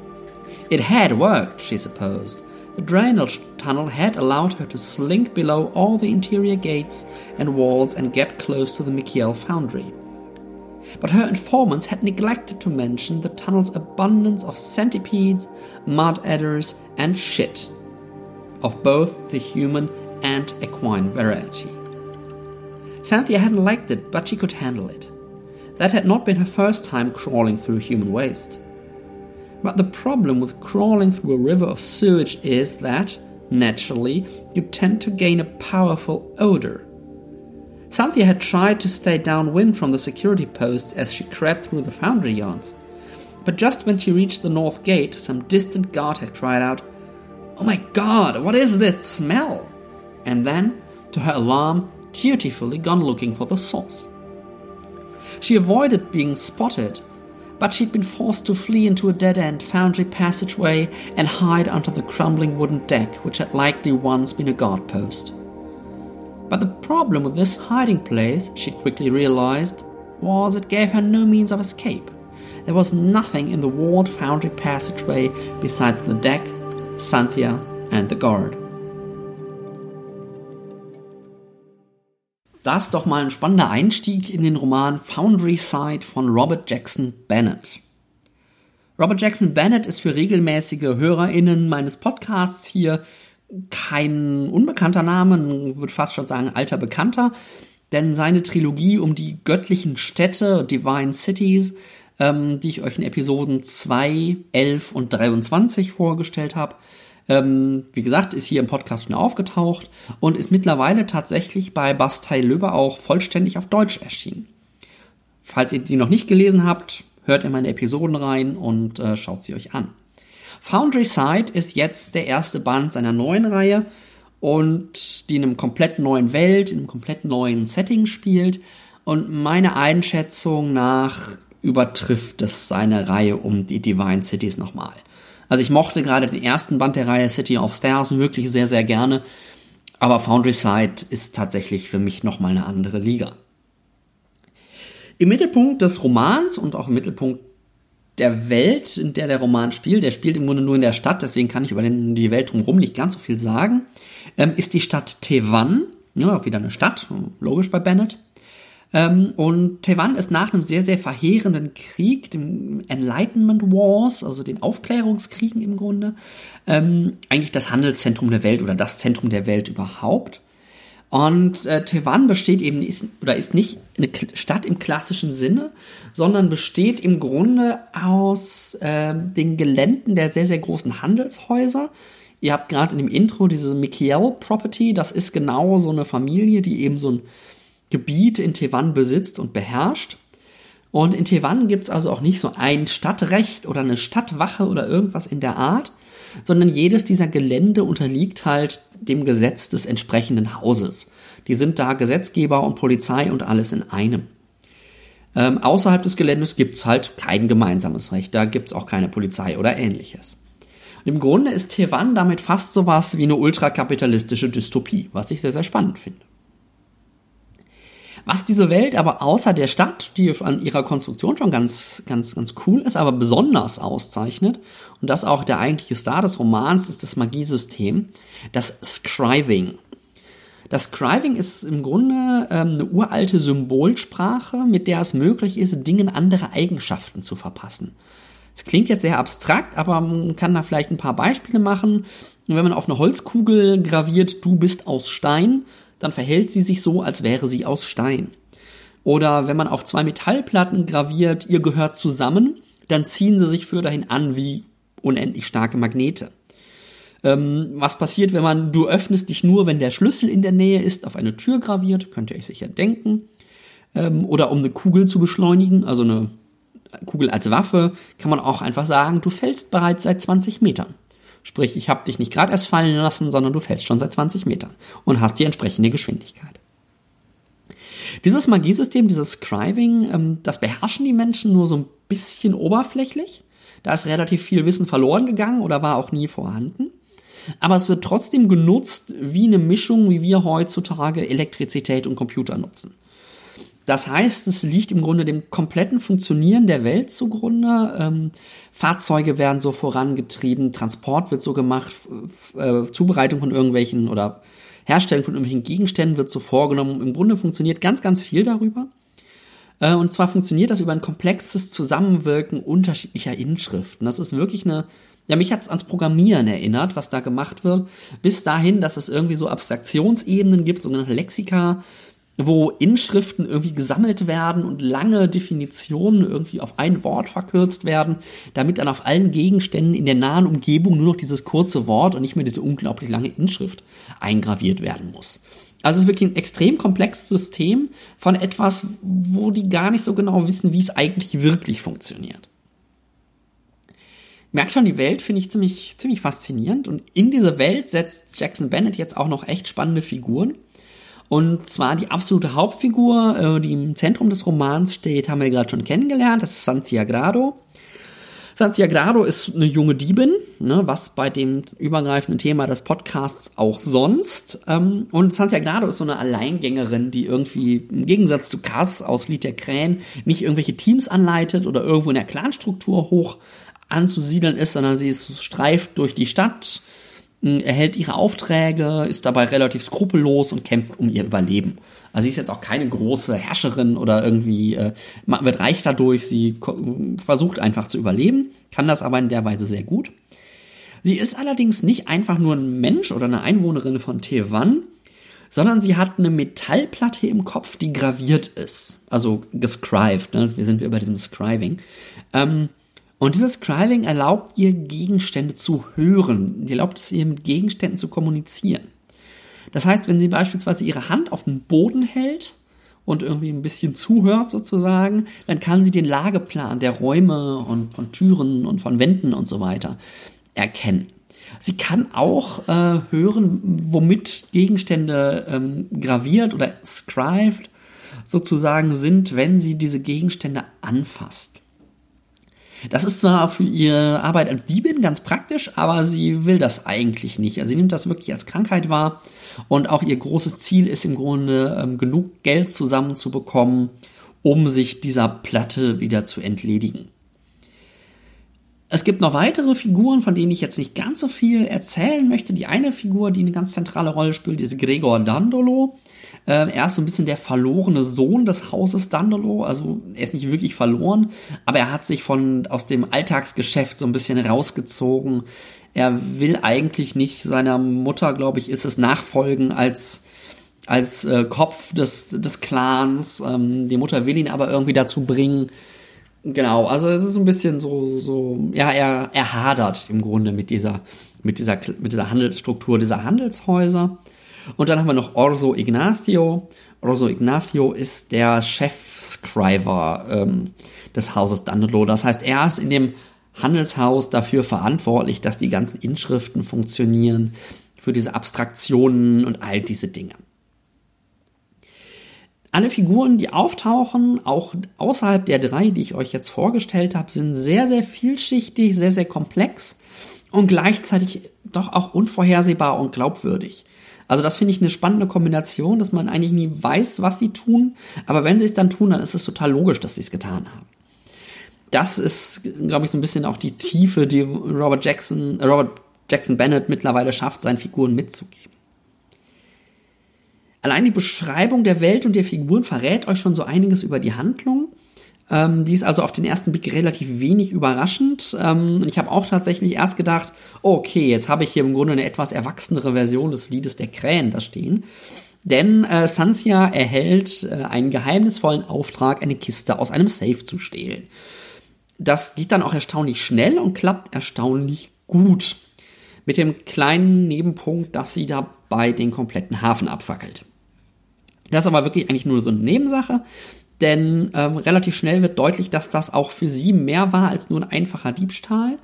It had worked, she supposed. The drainage tunnel had allowed her to slink below all the interior gates and walls and get close to the Mikiel foundry but her informants had neglected to mention the tunnel's abundance of centipedes, mud adders, and shit, of both the human and equine variety. Cynthia hadn't liked it, but she could handle it. That had not been her first time crawling through human waste. But the problem with crawling through a river of sewage is that, naturally, you tend to gain a powerful odor Cynthia had tried to stay downwind from the security posts as she crept through the foundry yards. But just when she reached the north gate, some distant guard had cried out, Oh my god, what is this smell? And then, to her alarm, dutifully gone looking for the source. She avoided being spotted, but she'd been forced to flee into a dead end foundry passageway and hide under the crumbling wooden deck which had likely once been a guard post. But the problem with this hiding place, she quickly realized, was it gave her no means of escape. There was nothing in the walled foundry passageway besides the deck, Cynthia, and the guard. Das doch mal ein spannender Einstieg in den Roman Foundry Side von Robert Jackson Bennett. Robert Jackson Bennett ist für regelmäßige HörerInnen meines Podcasts hier kein unbekannter Name, würde fast schon sagen alter Bekannter, denn seine Trilogie um die göttlichen Städte, Divine Cities, ähm, die ich euch in Episoden 2, 11 und 23 vorgestellt habe, ähm, wie gesagt, ist hier im Podcast schon aufgetaucht und ist mittlerweile tatsächlich bei Bastei Löber auch vollständig auf Deutsch erschienen. Falls ihr die noch nicht gelesen habt, hört in meine Episoden rein und äh, schaut sie euch an. Foundry Side ist jetzt der erste Band seiner neuen Reihe und die in einem komplett neuen Welt, in einem komplett neuen Setting spielt. Und meiner Einschätzung nach übertrifft es seine Reihe um die Divine Cities nochmal. Also ich mochte gerade den ersten Band der Reihe City of Stars wirklich sehr, sehr gerne. Aber Foundry Side ist tatsächlich für mich nochmal eine andere Liga. Im Mittelpunkt des Romans und auch im Mittelpunkt der Welt, in der der Roman spielt, der spielt im Grunde nur in der Stadt, deswegen kann ich über den, die Welt drumherum nicht ganz so viel sagen, ähm, ist die Stadt Tevan, ja, wieder eine Stadt, logisch bei Bennett. Ähm, und Tevan ist nach einem sehr, sehr verheerenden Krieg, dem Enlightenment Wars, also den Aufklärungskriegen im Grunde, ähm, eigentlich das Handelszentrum der Welt oder das Zentrum der Welt überhaupt. Und äh, Tewan besteht eben ist, oder ist nicht eine Stadt im klassischen Sinne, sondern besteht im Grunde aus äh, den Geländen der sehr, sehr großen Handelshäuser. Ihr habt gerade in dem Intro diese Mikiel Property, das ist genau so eine Familie, die eben so ein Gebiet in Tewan besitzt und beherrscht. Und in Tewan gibt es also auch nicht so ein Stadtrecht oder eine Stadtwache oder irgendwas in der Art, sondern jedes dieser Gelände unterliegt halt dem Gesetz des entsprechenden Hauses. Die sind da Gesetzgeber und Polizei und alles in einem. Ähm, außerhalb des Geländes gibt es halt kein gemeinsames Recht, da gibt es auch keine Polizei oder ähnliches. Und im Grunde ist Tewan damit fast sowas wie eine ultrakapitalistische Dystopie, was ich sehr, sehr spannend finde. Was diese Welt aber außer der Stadt, die an ihrer Konstruktion schon ganz, ganz, ganz cool ist, aber besonders auszeichnet, und das auch der eigentliche Star des Romans, ist das Magiesystem, das Scriving. Das Scriving ist im Grunde ähm, eine uralte Symbolsprache, mit der es möglich ist, Dingen andere Eigenschaften zu verpassen. Es klingt jetzt sehr abstrakt, aber man kann da vielleicht ein paar Beispiele machen. wenn man auf eine Holzkugel graviert, du bist aus Stein, dann verhält sie sich so, als wäre sie aus Stein. Oder wenn man auf zwei Metallplatten graviert, ihr gehört zusammen, dann ziehen sie sich für dahin an wie unendlich starke Magnete. Ähm, was passiert, wenn man, du öffnest dich nur, wenn der Schlüssel in der Nähe ist, auf eine Tür graviert, könnt ihr euch sicher denken. Ähm, oder um eine Kugel zu beschleunigen, also eine Kugel als Waffe, kann man auch einfach sagen, du fällst bereits seit 20 Metern. Sprich, ich habe dich nicht gerade erst fallen lassen, sondern du fällst schon seit 20 Metern und hast die entsprechende Geschwindigkeit. Dieses Magiesystem, dieses Scriving, ähm, das beherrschen die Menschen nur so ein bisschen oberflächlich. Da ist relativ viel Wissen verloren gegangen oder war auch nie vorhanden. Aber es wird trotzdem genutzt wie eine Mischung, wie wir heutzutage Elektrizität und Computer nutzen. Das heißt, es liegt im Grunde dem kompletten Funktionieren der Welt zugrunde. Ähm, Fahrzeuge werden so vorangetrieben, Transport wird so gemacht, äh, Zubereitung von irgendwelchen oder Herstellen von irgendwelchen Gegenständen wird so vorgenommen. Im Grunde funktioniert ganz, ganz viel darüber. Äh, und zwar funktioniert das über ein komplexes Zusammenwirken unterschiedlicher Inschriften. Das ist wirklich eine, ja, mich hat es ans Programmieren erinnert, was da gemacht wird, bis dahin, dass es irgendwie so Abstraktionsebenen gibt, sogenannte Lexika, wo Inschriften irgendwie gesammelt werden und lange Definitionen irgendwie auf ein Wort verkürzt werden, damit dann auf allen Gegenständen in der nahen Umgebung nur noch dieses kurze Wort und nicht mehr diese unglaublich lange Inschrift eingraviert werden muss. Also es ist wirklich ein extrem komplexes System von etwas, wo die gar nicht so genau wissen, wie es eigentlich wirklich funktioniert. Merkt schon, die Welt finde ich ziemlich, ziemlich faszinierend und in diese Welt setzt Jackson Bennett jetzt auch noch echt spannende Figuren. Und zwar die absolute Hauptfigur, äh, die im Zentrum des Romans steht, haben wir gerade schon kennengelernt. Das ist Santiagrado. Santiagrado ist eine junge Diebin, ne, was bei dem übergreifenden Thema des Podcasts auch sonst. Ähm, und Santiagrado ist so eine Alleingängerin, die irgendwie im Gegensatz zu Cass aus Lied der Krähen nicht irgendwelche Teams anleitet oder irgendwo in der Clanstruktur hoch anzusiedeln ist, sondern sie ist streift durch die Stadt, erhält ihre Aufträge, ist dabei relativ skrupellos und kämpft um ihr Überleben. Also sie ist jetzt auch keine große Herrscherin oder irgendwie äh, wird reich dadurch. Sie versucht einfach zu überleben, kann das aber in der Weise sehr gut. Sie ist allerdings nicht einfach nur ein Mensch oder eine Einwohnerin von Tewan, sondern sie hat eine Metallplatte im Kopf, die graviert ist. Also gescribed, ne? wir sind bei diesem Scriving. Ähm, und dieses Scribing erlaubt ihr, Gegenstände zu hören. Die erlaubt es ihr, mit Gegenständen zu kommunizieren. Das heißt, wenn sie beispielsweise ihre Hand auf den Boden hält und irgendwie ein bisschen zuhört sozusagen, dann kann sie den Lageplan der Räume und von Türen und von Wänden und so weiter erkennen. Sie kann auch äh, hören, womit Gegenstände ähm, graviert oder scribed sozusagen sind, wenn sie diese Gegenstände anfasst. Das ist zwar für ihre Arbeit als Diebin ganz praktisch, aber sie will das eigentlich nicht. Also sie nimmt das wirklich als Krankheit wahr und auch ihr großes Ziel ist im Grunde ähm, genug Geld zusammenzubekommen, um sich dieser Platte wieder zu entledigen. Es gibt noch weitere Figuren, von denen ich jetzt nicht ganz so viel erzählen möchte. Die eine Figur, die eine ganz zentrale Rolle spielt, ist Gregor Dandolo. Äh, er ist so ein bisschen der verlorene Sohn des Hauses Dandolo. Also er ist nicht wirklich verloren, aber er hat sich von aus dem Alltagsgeschäft so ein bisschen rausgezogen. Er will eigentlich nicht seiner Mutter, glaube ich, ist es nachfolgen als als äh, Kopf des, des Clans. Ähm, die Mutter will ihn aber irgendwie dazu bringen. Genau, also es ist ein bisschen so, so, ja, er, er hadert im Grunde mit dieser, mit dieser, mit dieser Handelsstruktur dieser Handelshäuser. Und dann haben wir noch Orso Ignacio. Orso Ignacio ist der Chef-Scriver ähm, des Hauses Dandolo. Das heißt, er ist in dem Handelshaus dafür verantwortlich, dass die ganzen Inschriften funktionieren, für diese Abstraktionen und all diese Dinge. Alle Figuren, die auftauchen, auch außerhalb der drei, die ich euch jetzt vorgestellt habe, sind sehr, sehr vielschichtig, sehr, sehr komplex und gleichzeitig doch auch unvorhersehbar und glaubwürdig. Also das finde ich eine spannende Kombination, dass man eigentlich nie weiß, was sie tun, aber wenn sie es dann tun, dann ist es total logisch, dass sie es getan haben. Das ist, glaube ich, so ein bisschen auch die Tiefe, die Robert Jackson, äh, Robert Jackson Bennett mittlerweile schafft, seinen Figuren mitzugeben. Allein die Beschreibung der Welt und der Figuren verrät euch schon so einiges über die Handlung. Ähm, die ist also auf den ersten Blick relativ wenig überraschend. Ähm, ich habe auch tatsächlich erst gedacht, okay, jetzt habe ich hier im Grunde eine etwas erwachsenere Version des Liedes der Krähen da stehen. Denn äh, Santhia erhält äh, einen geheimnisvollen Auftrag, eine Kiste aus einem Safe zu stehlen. Das geht dann auch erstaunlich schnell und klappt erstaunlich gut. Mit dem kleinen Nebenpunkt, dass sie dabei den kompletten Hafen abfackelt. Das ist aber wirklich eigentlich nur so eine Nebensache, denn ähm, relativ schnell wird deutlich, dass das auch für sie mehr war als nur ein einfacher Diebstahl.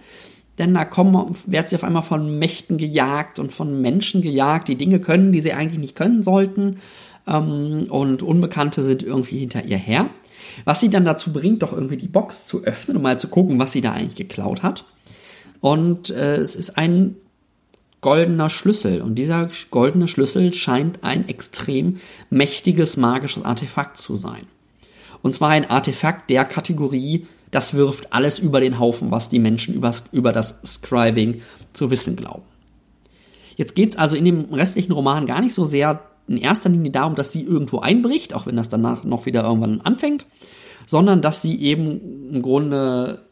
Denn da kommen, wird sie auf einmal von Mächten gejagt und von Menschen gejagt, die Dinge können, die sie eigentlich nicht können sollten. Ähm, und Unbekannte sind irgendwie hinter ihr her. Was sie dann dazu bringt, doch irgendwie die Box zu öffnen, um mal zu gucken, was sie da eigentlich geklaut hat. Und äh, es ist ein goldener Schlüssel. Und dieser goldene Schlüssel scheint ein extrem mächtiges magisches Artefakt zu sein. Und zwar ein Artefakt der Kategorie, das wirft alles über den Haufen, was die Menschen über das Scribing zu wissen glauben. Jetzt geht es also in dem restlichen Roman gar nicht so sehr in erster Linie darum, dass sie irgendwo einbricht, auch wenn das danach noch wieder irgendwann anfängt, sondern dass sie eben im Grunde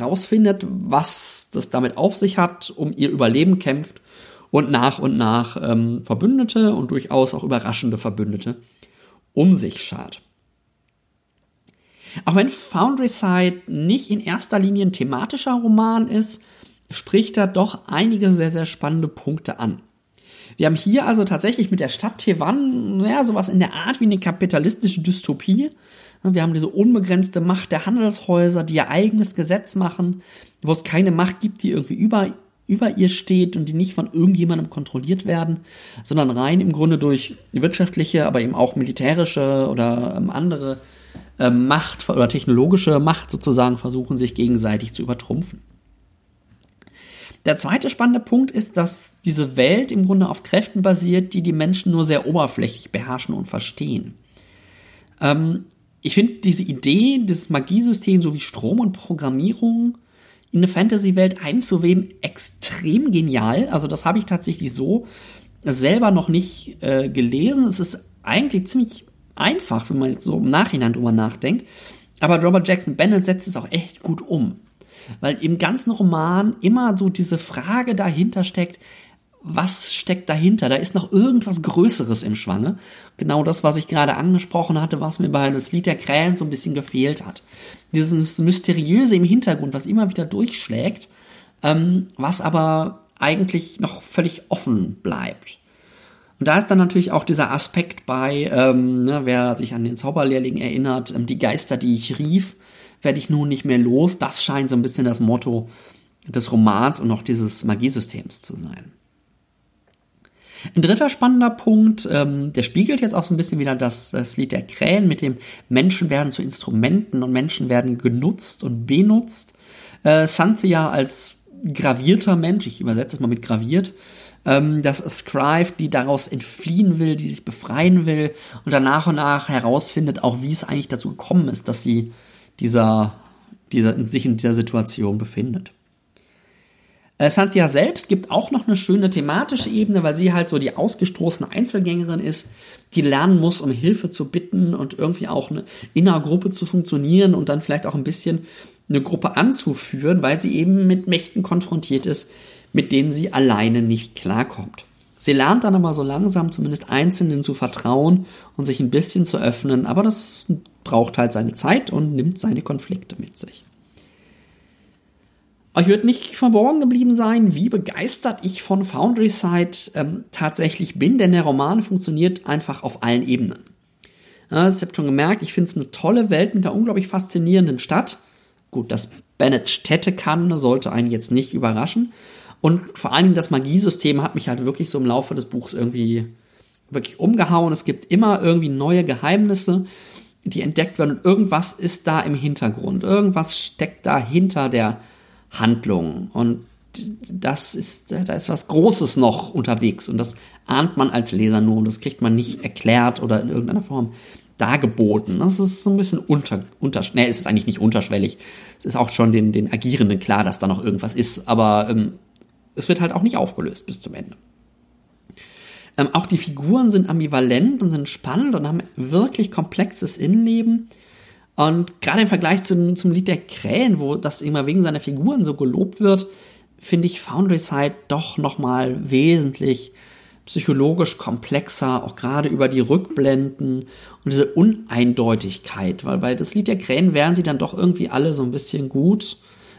rausfindet, was das damit auf sich hat, um ihr Überleben kämpft und nach und nach ähm, Verbündete und durchaus auch überraschende Verbündete um sich schart. Auch wenn Foundry Side nicht in erster Linie ein thematischer Roman ist, spricht er doch einige sehr, sehr spannende Punkte an. Wir haben hier also tatsächlich mit der Stadt Tevan, naja, sowas in der Art wie eine kapitalistische Dystopie. Wir haben diese unbegrenzte Macht der Handelshäuser, die ihr eigenes Gesetz machen, wo es keine Macht gibt, die irgendwie über, über ihr steht und die nicht von irgendjemandem kontrolliert werden, sondern rein im Grunde durch wirtschaftliche, aber eben auch militärische oder ähm, andere äh, Macht oder technologische Macht sozusagen versuchen, sich gegenseitig zu übertrumpfen. Der zweite spannende Punkt ist, dass diese Welt im Grunde auf Kräften basiert, die die Menschen nur sehr oberflächlich beherrschen und verstehen. Ähm, ich finde diese Idee des Magiesystems sowie Strom und Programmierung in eine Fantasy-Welt einzuweben extrem genial. Also das habe ich tatsächlich so selber noch nicht äh, gelesen. Es ist eigentlich ziemlich einfach, wenn man jetzt so im Nachhinein drüber nachdenkt. Aber Robert Jackson Bennett setzt es auch echt gut um. Weil im ganzen Roman immer so diese Frage dahinter steckt, was steckt dahinter? Da ist noch irgendwas Größeres im Schwange. Genau das, was ich gerade angesprochen hatte, was mir bei das Lied der Krähen so ein bisschen gefehlt hat. Dieses Mysteriöse im Hintergrund, was immer wieder durchschlägt, ähm, was aber eigentlich noch völlig offen bleibt. Und da ist dann natürlich auch dieser Aspekt bei, ähm, ne, wer sich an den Zauberlehrling erinnert, ähm, die Geister, die ich rief, werde ich nun nicht mehr los. Das scheint so ein bisschen das Motto des Romans und auch dieses Magiesystems zu sein. Ein dritter spannender Punkt, ähm, der spiegelt jetzt auch so ein bisschen wieder das, das Lied der Krähen mit dem Menschen werden zu Instrumenten und Menschen werden genutzt und benutzt. Äh, Santhia als gravierter Mensch, ich übersetze es mal mit graviert, ähm, das Scribe, die daraus entfliehen will, die sich befreien will und dann nach und nach herausfindet, auch wie es eigentlich dazu gekommen ist, dass sie dieser, dieser, sich in dieser Situation befindet. Äh, Santhia selbst gibt auch noch eine schöne thematische Ebene, weil sie halt so die ausgestoßene Einzelgängerin ist, die lernen muss, um Hilfe zu bitten und irgendwie auch eine, in einer Gruppe zu funktionieren und dann vielleicht auch ein bisschen eine Gruppe anzuführen, weil sie eben mit Mächten konfrontiert ist, mit denen sie alleine nicht klarkommt. Sie lernt dann aber so langsam zumindest Einzelnen zu vertrauen und sich ein bisschen zu öffnen, aber das braucht halt seine Zeit und nimmt seine Konflikte mit sich. Euch wird nicht verborgen geblieben sein, wie begeistert ich von Foundry Side ähm, tatsächlich bin, denn der Roman funktioniert einfach auf allen Ebenen. Ja, ihr habt schon gemerkt, ich finde es eine tolle Welt mit einer unglaublich faszinierenden Stadt. Gut, dass Bennett Städte kann, sollte einen jetzt nicht überraschen. Und vor Dingen das Magiesystem hat mich halt wirklich so im Laufe des Buchs irgendwie wirklich umgehauen. Es gibt immer irgendwie neue Geheimnisse, die entdeckt werden und irgendwas ist da im Hintergrund. Irgendwas steckt da hinter der Handlung. Und das ist, da ist was Großes noch unterwegs und das ahnt man als Leser nur und das kriegt man nicht erklärt oder in irgendeiner Form dargeboten. Das ist so ein bisschen unter, unter nee, es ist eigentlich nicht unterschwellig. Es ist auch schon den, den Agierenden klar, dass da noch irgendwas ist, aber ähm, es wird halt auch nicht aufgelöst bis zum Ende. Ähm, auch die Figuren sind ambivalent und sind spannend und haben wirklich komplexes Innenleben. Und gerade im Vergleich zum, zum Lied der Krähen, wo das immer wegen seiner Figuren so gelobt wird, finde ich Foundry Side doch nochmal wesentlich psychologisch komplexer, auch gerade über die Rückblenden und diese Uneindeutigkeit, weil bei das Lied der Krähen wären sie dann doch irgendwie alle so ein bisschen gut.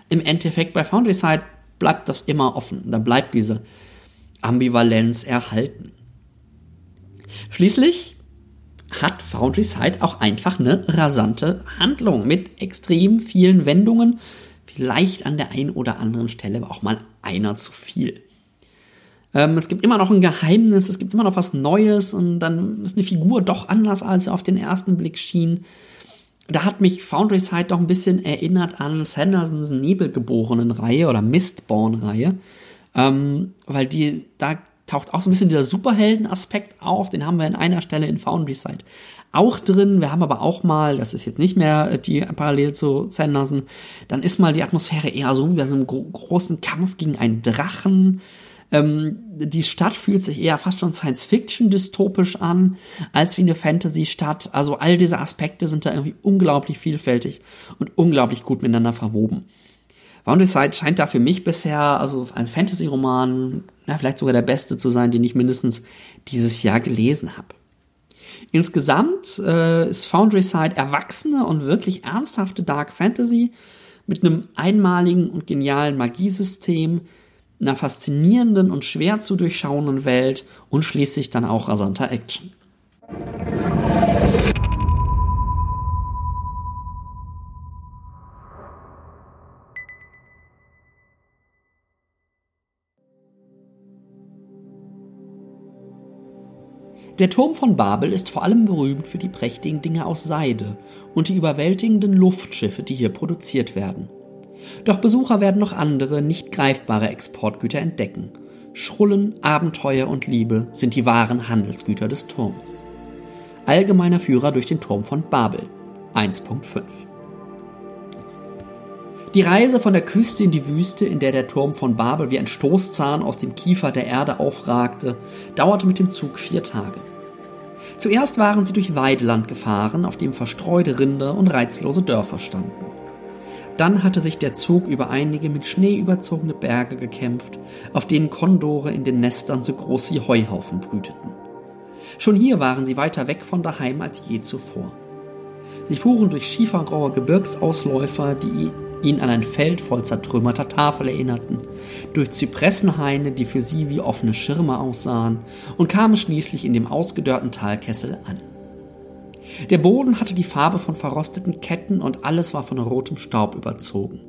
Im Endeffekt bei Foundry Side bleibt das immer offen, da bleibt diese Ambivalenz erhalten. Schließlich hat Foundry Side auch einfach eine rasante Handlung mit extrem vielen Wendungen, vielleicht an der einen oder anderen Stelle auch mal einer zu viel. Ähm, es gibt immer noch ein Geheimnis, es gibt immer noch was Neues und dann ist eine Figur doch anders, als sie auf den ersten Blick schien. Da hat mich Foundry Side doch ein bisschen erinnert an Sandersons Nebelgeborenen Reihe oder Mistborn Reihe, ähm, weil die da taucht auch so ein bisschen dieser Superhelden-Aspekt auf. Den haben wir in einer Stelle in Foundry Side auch drin. Wir haben aber auch mal, das ist jetzt nicht mehr äh, die parallel zu Sanderson, dann ist mal die Atmosphäre eher so wie bei so einem gro großen Kampf gegen einen Drachen. Ähm, die Stadt fühlt sich eher fast schon Science-Fiction dystopisch an, als wie eine Fantasy-Stadt. Also all diese Aspekte sind da irgendwie unglaublich vielfältig und unglaublich gut miteinander verwoben. Boundary scheint da für mich bisher, also ein Fantasy-Roman, ja, vielleicht sogar der beste zu sein, den ich mindestens dieses Jahr gelesen habe. Insgesamt äh, ist Foundry Side erwachsene und wirklich ernsthafte Dark Fantasy mit einem einmaligen und genialen Magiesystem, einer faszinierenden und schwer zu durchschauenden Welt und schließlich dann auch rasanter Action. Der Turm von Babel ist vor allem berühmt für die prächtigen Dinge aus Seide und die überwältigenden Luftschiffe, die hier produziert werden. Doch Besucher werden noch andere, nicht greifbare Exportgüter entdecken. Schrullen, Abenteuer und Liebe sind die wahren Handelsgüter des Turms. Allgemeiner Führer durch den Turm von Babel 1.5 Die Reise von der Küste in die Wüste, in der der Turm von Babel wie ein Stoßzahn aus dem Kiefer der Erde aufragte, dauerte mit dem Zug vier Tage. Zuerst waren sie durch Weideland gefahren, auf dem verstreute Rinder und reizlose Dörfer standen. Dann hatte sich der Zug über einige mit Schnee überzogene Berge gekämpft, auf denen Kondore in den Nestern so groß wie Heuhaufen brüteten. Schon hier waren sie weiter weg von daheim als je zuvor. Sie fuhren durch schiefergraue Gebirgsausläufer, die ihn an ein Feld voll zertrümmerter Tafel erinnerten, durch Zypressenhaine, die für sie wie offene Schirme aussahen, und kamen schließlich in dem ausgedörrten Talkessel an. Der Boden hatte die Farbe von verrosteten Ketten und alles war von rotem Staub überzogen.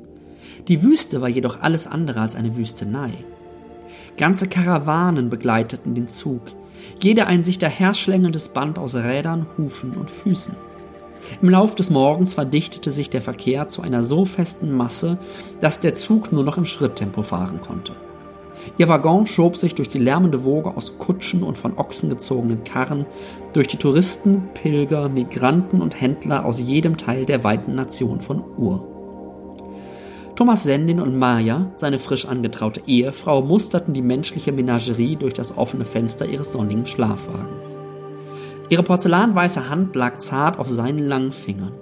Die Wüste war jedoch alles andere als eine Wüstenei. Ganze Karawanen begleiteten den Zug, jeder ein sich daherschlängelndes Band aus Rädern, Hufen und Füßen. Im Lauf des Morgens verdichtete sich der Verkehr zu einer so festen Masse, dass der Zug nur noch im Schritttempo fahren konnte. Ihr Waggon schob sich durch die lärmende Woge aus Kutschen und von Ochsen gezogenen Karren, durch die Touristen, Pilger, Migranten und Händler aus jedem Teil der weiten Nation von Ur. Thomas Sendin und Maya, seine frisch angetraute Ehefrau, musterten die menschliche Menagerie durch das offene Fenster ihres sonnigen Schlafwagens. Ihre porzellanweiße Hand lag zart auf seinen langen Fingern.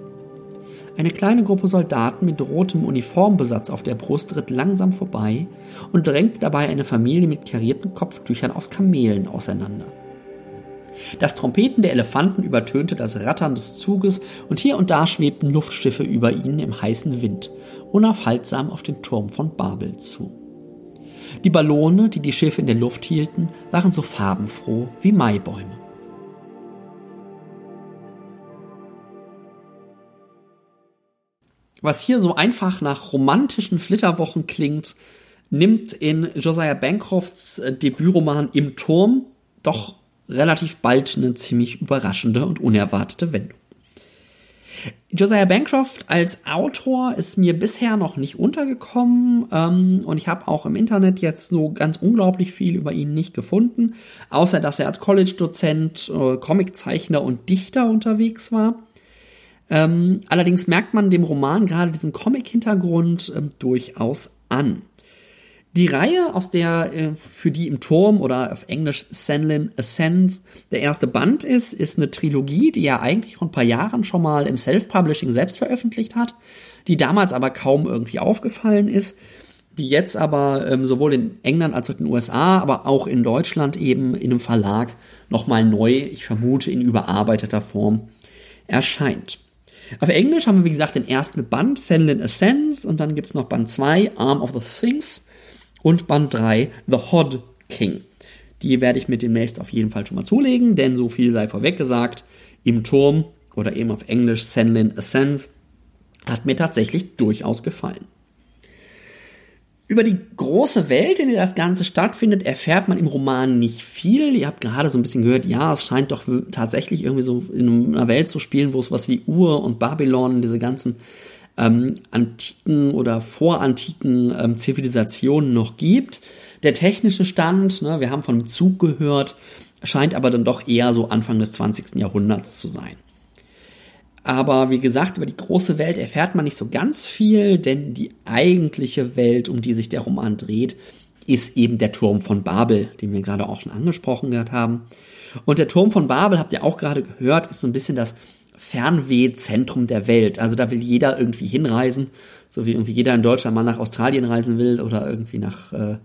Eine kleine Gruppe Soldaten mit rotem Uniformbesatz auf der Brust ritt langsam vorbei und drängte dabei eine Familie mit karierten Kopftüchern aus Kamelen auseinander. Das Trompeten der Elefanten übertönte das Rattern des Zuges und hier und da schwebten Luftschiffe über ihnen im heißen Wind, unaufhaltsam auf den Turm von Babel zu. Die Ballone, die die Schiffe in der Luft hielten, waren so farbenfroh wie Maibäume. Was hier so einfach nach romantischen Flitterwochen klingt, nimmt in Josiah Bancrofts äh, Debütroman Im Turm doch relativ bald eine ziemlich überraschende und unerwartete Wendung. Josiah Bancroft als Autor ist mir bisher noch nicht untergekommen ähm, und ich habe auch im Internet jetzt so ganz unglaublich viel über ihn nicht gefunden, außer dass er als College-Dozent, äh, Comiczeichner und Dichter unterwegs war. Ähm, allerdings merkt man dem Roman gerade diesen Comic-Hintergrund ähm, durchaus an. Die Reihe, aus der äh, für die im Turm oder auf Englisch Senlin Ascends der erste Band ist, ist eine Trilogie, die er eigentlich vor ein paar Jahren schon mal im Self-Publishing selbst veröffentlicht hat, die damals aber kaum irgendwie aufgefallen ist, die jetzt aber ähm, sowohl in England als auch in den USA, aber auch in Deutschland eben in einem Verlag nochmal neu, ich vermute in überarbeiteter Form, erscheint. Auf Englisch haben wir, wie gesagt, den ersten Band, Senlin Ascends, und dann gibt es noch Band 2, Arm of the Things, und Band 3, The Hod King. Die werde ich mir demnächst auf jeden Fall schon mal zulegen, denn so viel sei vorweg gesagt, im Turm oder eben auf Englisch Senlin Ascends hat mir tatsächlich durchaus gefallen. Über die große Welt, in der das Ganze stattfindet, erfährt man im Roman nicht viel. Ihr habt gerade so ein bisschen gehört, ja, es scheint doch tatsächlich irgendwie so in einer Welt zu spielen, wo es was wie Ur und Babylon, diese ganzen ähm, antiken oder vorantiken ähm, Zivilisationen noch gibt. Der technische Stand, ne, wir haben von Zug gehört, scheint aber dann doch eher so Anfang des 20. Jahrhunderts zu sein. Aber wie gesagt, über die große Welt erfährt man nicht so ganz viel, denn die eigentliche Welt, um die sich der Roman dreht, ist eben der Turm von Babel, den wir gerade auch schon angesprochen haben. Und der Turm von Babel, habt ihr auch gerade gehört, ist so ein bisschen das Fernwehzentrum der Welt. Also da will jeder irgendwie hinreisen, so wie irgendwie jeder in Deutschland mal nach Australien reisen will oder irgendwie nach äh,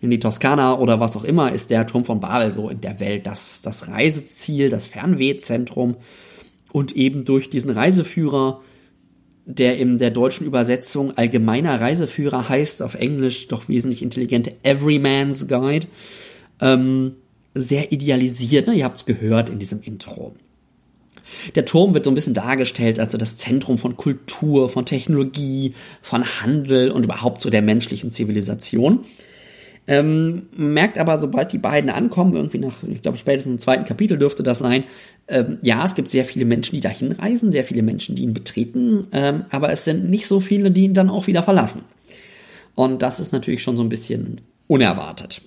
in die Toskana oder was auch immer, ist der Turm von Babel so in der Welt das, das Reiseziel, das Fernwehzentrum und eben durch diesen Reiseführer, der in der deutschen Übersetzung allgemeiner Reiseführer heißt, auf Englisch doch wesentlich intelligente Everyman's Guide, ähm, sehr idealisiert. Ne? Ihr habt es gehört in diesem Intro. Der Turm wird so ein bisschen dargestellt als das Zentrum von Kultur, von Technologie, von Handel und überhaupt so der menschlichen Zivilisation. Ähm, merkt aber, sobald die beiden ankommen, irgendwie nach, ich glaube, spätestens im zweiten Kapitel dürfte das sein, ähm, ja, es gibt sehr viele Menschen, die dahin reisen, sehr viele Menschen, die ihn betreten, ähm, aber es sind nicht so viele, die ihn dann auch wieder verlassen. Und das ist natürlich schon so ein bisschen unerwartet.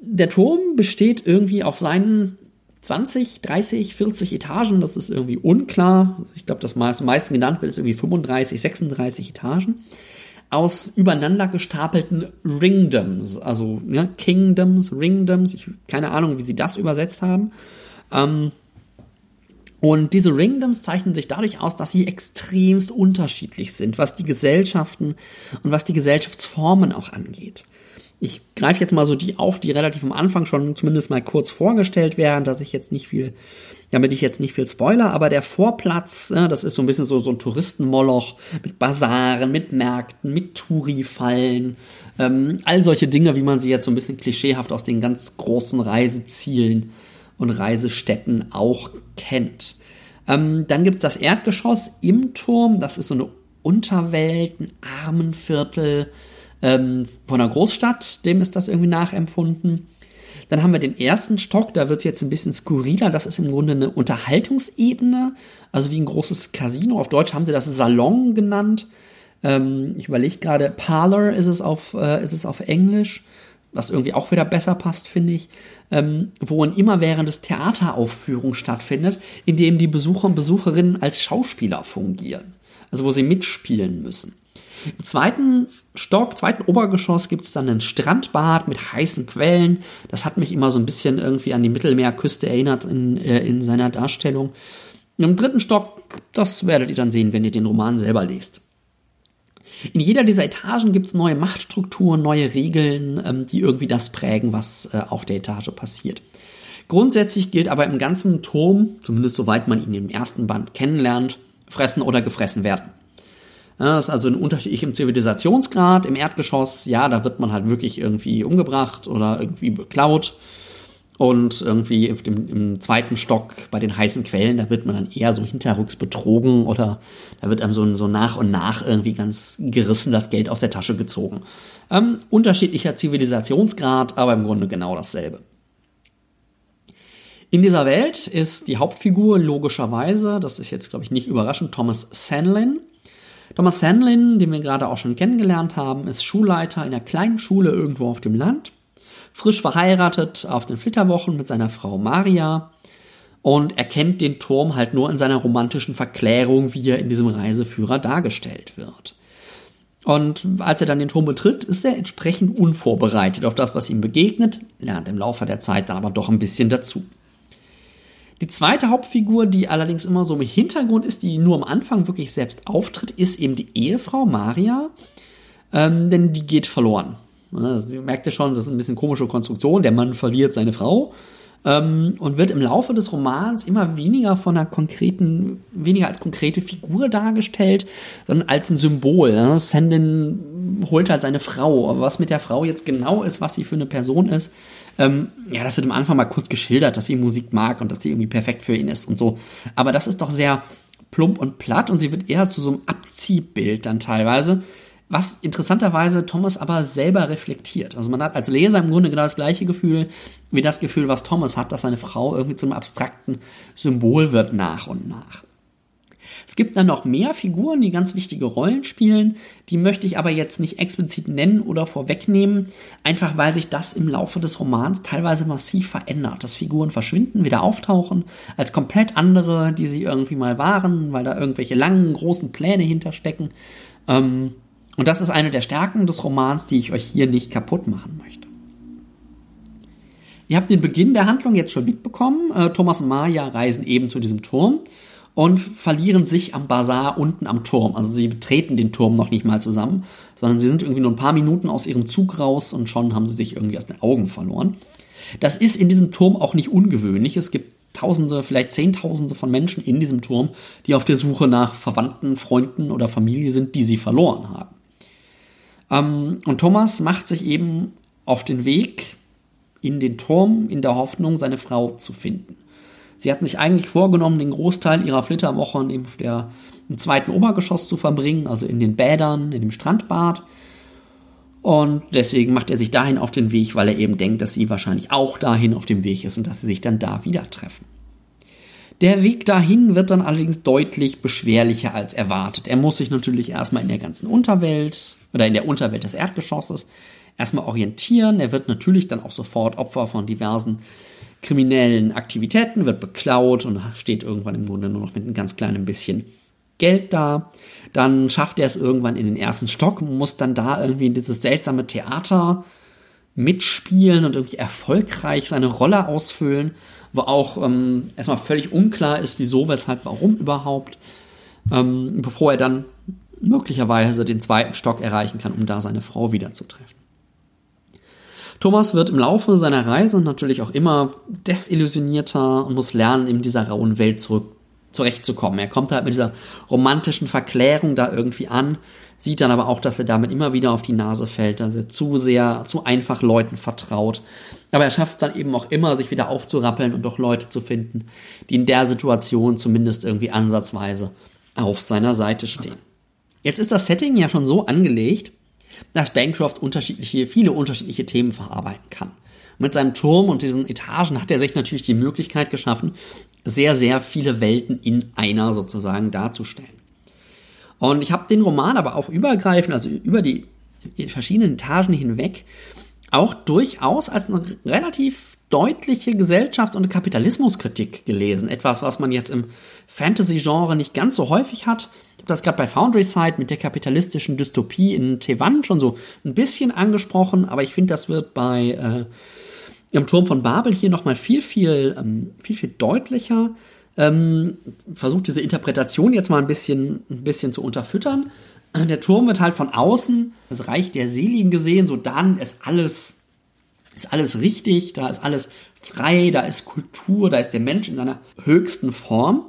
Der Turm besteht irgendwie auf seinen 20, 30, 40 Etagen, das ist irgendwie unklar. Ich glaube, das meiste genannt wird ist irgendwie 35, 36 Etagen aus übereinander gestapelten Ringdoms, also ja, Kingdoms, Ringdoms, ich, keine Ahnung, wie sie das übersetzt haben. Ähm, und diese Ringdoms zeichnen sich dadurch aus, dass sie extremst unterschiedlich sind, was die Gesellschaften und was die Gesellschaftsformen auch angeht. Ich greife jetzt mal so die auf, die relativ am Anfang schon zumindest mal kurz vorgestellt werden, dass ich jetzt nicht viel damit ich jetzt nicht viel spoiler, aber der Vorplatz, ja, das ist so ein bisschen so, so ein Touristenmoloch mit Basaren, mit Märkten, mit Touri-Fallen, ähm, all solche Dinge, wie man sie jetzt so ein bisschen klischeehaft aus den ganz großen Reisezielen und Reisestätten auch kennt. Ähm, dann gibt es das Erdgeschoss im Turm, das ist so eine Unterwelt, ein Armenviertel ähm, von einer Großstadt, dem ist das irgendwie nachempfunden. Dann haben wir den ersten Stock, da wird es jetzt ein bisschen skurriler. Das ist im Grunde eine Unterhaltungsebene, also wie ein großes Casino. Auf Deutsch haben sie das Salon genannt. Ähm, ich überlege gerade, Parlor ist es auf, äh, ist es auf Englisch, was irgendwie auch wieder besser passt, finde ich. Ähm, wo ein immerwährendes Theateraufführung stattfindet, in dem die Besucher und Besucherinnen als Schauspieler fungieren. Also wo sie mitspielen müssen. Im zweiten Stock, zweiten Obergeschoss gibt es dann ein Strandbad mit heißen Quellen. Das hat mich immer so ein bisschen irgendwie an die Mittelmeerküste erinnert in, äh, in seiner Darstellung. Im dritten Stock, das werdet ihr dann sehen, wenn ihr den Roman selber lest. In jeder dieser Etagen gibt es neue Machtstrukturen, neue Regeln, ähm, die irgendwie das prägen, was äh, auf der Etage passiert. Grundsätzlich gilt aber im ganzen Turm, zumindest soweit man ihn im ersten Band kennenlernt, fressen oder gefressen werden. Das ist also ein unterschiedlichem Zivilisationsgrad. Im Erdgeschoss, ja, da wird man halt wirklich irgendwie umgebracht oder irgendwie beklaut. Und irgendwie dem, im zweiten Stock bei den heißen Quellen, da wird man dann eher so hinterrücks betrogen oder da wird einem so, so nach und nach irgendwie ganz gerissen das Geld aus der Tasche gezogen. Ähm, unterschiedlicher Zivilisationsgrad, aber im Grunde genau dasselbe. In dieser Welt ist die Hauptfigur logischerweise, das ist jetzt glaube ich nicht überraschend, Thomas Sanlin. Thomas Sanlin, den wir gerade auch schon kennengelernt haben, ist Schulleiter in einer kleinen Schule irgendwo auf dem Land frisch verheiratet auf den Flitterwochen mit seiner Frau Maria und erkennt den Turm halt nur in seiner romantischen Verklärung, wie er in diesem Reiseführer dargestellt wird. Und als er dann den Turm betritt, ist er entsprechend unvorbereitet auf das, was ihm begegnet, lernt im Laufe der Zeit dann aber doch ein bisschen dazu. Die zweite Hauptfigur, die allerdings immer so im Hintergrund ist, die nur am Anfang wirklich selbst auftritt, ist eben die Ehefrau Maria, ähm, denn die geht verloren. Sie merkt ja schon, das ist ein bisschen komische Konstruktion. Der Mann verliert seine Frau ähm, und wird im Laufe des Romans immer weniger von einer konkreten, weniger als konkrete Figur dargestellt, sondern als ein Symbol. Ne? Sandin holt halt seine Frau. Aber was mit der Frau jetzt genau ist, was sie für eine Person ist, ähm, ja, das wird am Anfang mal kurz geschildert, dass sie Musik mag und dass sie irgendwie perfekt für ihn ist und so. Aber das ist doch sehr plump und platt und sie wird eher zu so einem Abziehbild dann teilweise was interessanterweise Thomas aber selber reflektiert. Also man hat als Leser im Grunde genau das gleiche Gefühl wie das Gefühl, was Thomas hat, dass seine Frau irgendwie zum abstrakten Symbol wird nach und nach. Es gibt dann noch mehr Figuren, die ganz wichtige Rollen spielen. Die möchte ich aber jetzt nicht explizit nennen oder vorwegnehmen, einfach weil sich das im Laufe des Romans teilweise massiv verändert. Dass Figuren verschwinden, wieder auftauchen, als komplett andere, die sie irgendwie mal waren, weil da irgendwelche langen, großen Pläne hinterstecken. Ähm, und das ist eine der Stärken des Romans, die ich euch hier nicht kaputt machen möchte. Ihr habt den Beginn der Handlung jetzt schon mitbekommen. Äh, Thomas und Maya reisen eben zu diesem Turm und verlieren sich am Bazar unten am Turm. Also sie betreten den Turm noch nicht mal zusammen, sondern sie sind irgendwie nur ein paar Minuten aus ihrem Zug raus und schon haben sie sich irgendwie aus den Augen verloren. Das ist in diesem Turm auch nicht ungewöhnlich. Es gibt Tausende, vielleicht Zehntausende von Menschen in diesem Turm, die auf der Suche nach Verwandten, Freunden oder Familie sind, die sie verloren haben. Ähm, und Thomas macht sich eben auf den Weg in den Turm in der Hoffnung, seine Frau zu finden. Sie hat sich eigentlich vorgenommen, den Großteil ihrer Flitterwochen im, der, im zweiten Obergeschoss zu verbringen, also in den Bädern, in dem Strandbad. Und deswegen macht er sich dahin auf den Weg, weil er eben denkt, dass sie wahrscheinlich auch dahin auf dem Weg ist und dass sie sich dann da wieder treffen. Der Weg dahin wird dann allerdings deutlich beschwerlicher als erwartet. Er muss sich natürlich erstmal in der ganzen Unterwelt oder in der Unterwelt des Erdgeschosses erstmal orientieren. Er wird natürlich dann auch sofort Opfer von diversen kriminellen Aktivitäten, wird beklaut und steht irgendwann im Grunde nur noch mit einem ganz kleinen bisschen Geld da. Dann schafft er es irgendwann in den ersten Stock, muss dann da irgendwie in dieses seltsame Theater mitspielen und irgendwie erfolgreich seine Rolle ausfüllen, wo auch ähm, erstmal völlig unklar ist, wieso, weshalb, warum überhaupt, ähm, bevor er dann möglicherweise den zweiten Stock erreichen kann, um da seine Frau wiederzutreffen. Thomas wird im Laufe seiner Reise natürlich auch immer desillusionierter und muss lernen, in dieser rauen Welt zurück zurechtzukommen. Er kommt halt mit dieser romantischen Verklärung da irgendwie an, sieht dann aber auch, dass er damit immer wieder auf die Nase fällt, dass er zu sehr, zu einfach Leuten vertraut. Aber er schafft es dann eben auch immer, sich wieder aufzurappeln und doch Leute zu finden, die in der Situation zumindest irgendwie ansatzweise auf seiner Seite stehen. Jetzt ist das Setting ja schon so angelegt, dass Bancroft unterschiedliche, viele unterschiedliche Themen verarbeiten kann. Mit seinem Turm und diesen Etagen hat er sich natürlich die Möglichkeit geschaffen, sehr, sehr viele Welten in einer sozusagen darzustellen. Und ich habe den Roman aber auch übergreifend, also über die verschiedenen Etagen hinweg, auch durchaus als eine relativ deutliche Gesellschafts- und Kapitalismuskritik gelesen. Etwas, was man jetzt im Fantasy-Genre nicht ganz so häufig hat. Das gerade bei Foundry Side mit der kapitalistischen Dystopie in Tevan schon so ein bisschen angesprochen, aber ich finde, das wird bei äh, im Turm von Babel hier nochmal viel, viel, ähm, viel, viel deutlicher. ähm, versucht diese Interpretation jetzt mal ein bisschen, ein bisschen zu unterfüttern. Der Turm wird halt von außen, das Reich der Seligen gesehen, so dann ist alles, ist alles richtig, da ist alles frei, da ist Kultur, da ist der Mensch in seiner höchsten Form.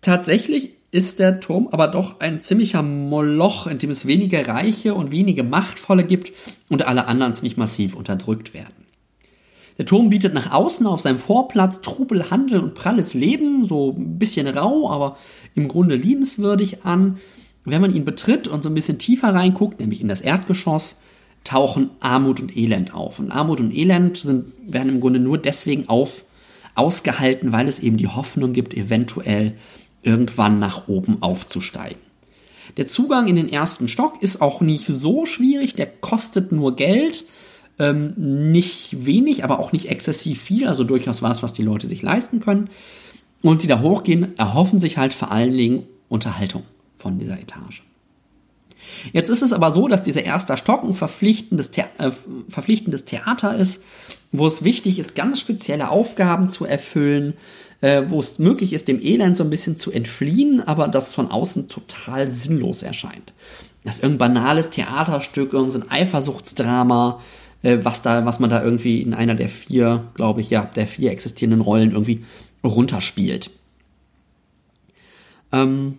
Tatsächlich ist der Turm aber doch ein ziemlicher Moloch, in dem es wenige Reiche und wenige Machtvolle gibt und alle anderen ziemlich massiv unterdrückt werden. Der Turm bietet nach außen auf seinem Vorplatz Trubel, Handel und pralles Leben, so ein bisschen rau, aber im Grunde liebenswürdig an. Wenn man ihn betritt und so ein bisschen tiefer reinguckt, nämlich in das Erdgeschoss, tauchen Armut und Elend auf. Und Armut und Elend sind, werden im Grunde nur deswegen auf, ausgehalten, weil es eben die Hoffnung gibt, eventuell irgendwann nach oben aufzusteigen. Der Zugang in den ersten Stock ist auch nicht so schwierig, der kostet nur Geld, ähm, nicht wenig, aber auch nicht exzessiv viel, also durchaus was, was die Leute sich leisten können. Und die da hochgehen, erhoffen sich halt vor allen Dingen Unterhaltung von dieser Etage. Jetzt ist es aber so, dass dieser erste Stock ein verpflichtendes, The äh, verpflichtendes Theater ist, wo es wichtig ist, ganz spezielle Aufgaben zu erfüllen, äh, wo es möglich ist, dem Elend so ein bisschen zu entfliehen, aber das von außen total sinnlos erscheint. Das ist irgendein banales Theaterstück, irgendein Eifersuchtsdrama, äh, was, da, was man da irgendwie in einer der vier, glaube ich, ja, der vier existierenden Rollen irgendwie runterspielt. Ähm,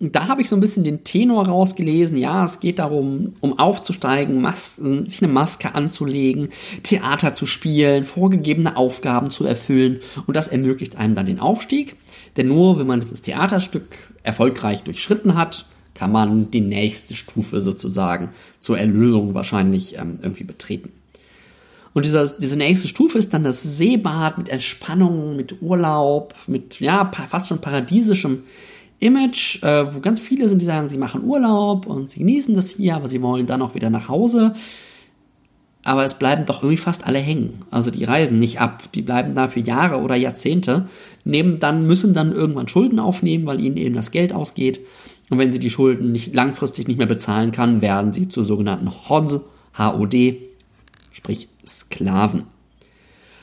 da habe ich so ein bisschen den Tenor rausgelesen. Ja, es geht darum, um aufzusteigen, Mas sich eine Maske anzulegen, Theater zu spielen, vorgegebene Aufgaben zu erfüllen. Und das ermöglicht einem dann den Aufstieg. Denn nur wenn man dieses Theaterstück erfolgreich durchschritten hat, kann man die nächste Stufe sozusagen zur Erlösung wahrscheinlich ähm, irgendwie betreten. Und dieser, diese nächste Stufe ist dann das Seebad mit Entspannung, mit Urlaub, mit ja, fast schon paradiesischem Image, äh, wo ganz viele sind, die sagen, sie machen Urlaub und sie genießen das hier, aber sie wollen dann auch wieder nach Hause. Aber es bleiben doch irgendwie fast alle hängen. Also die reisen nicht ab. Die bleiben da für Jahre oder Jahrzehnte, nehmen dann, müssen dann irgendwann Schulden aufnehmen, weil ihnen eben das Geld ausgeht. Und wenn sie die Schulden nicht langfristig nicht mehr bezahlen kann, werden sie zu sogenannten HOD, HOD, sprich Sklaven.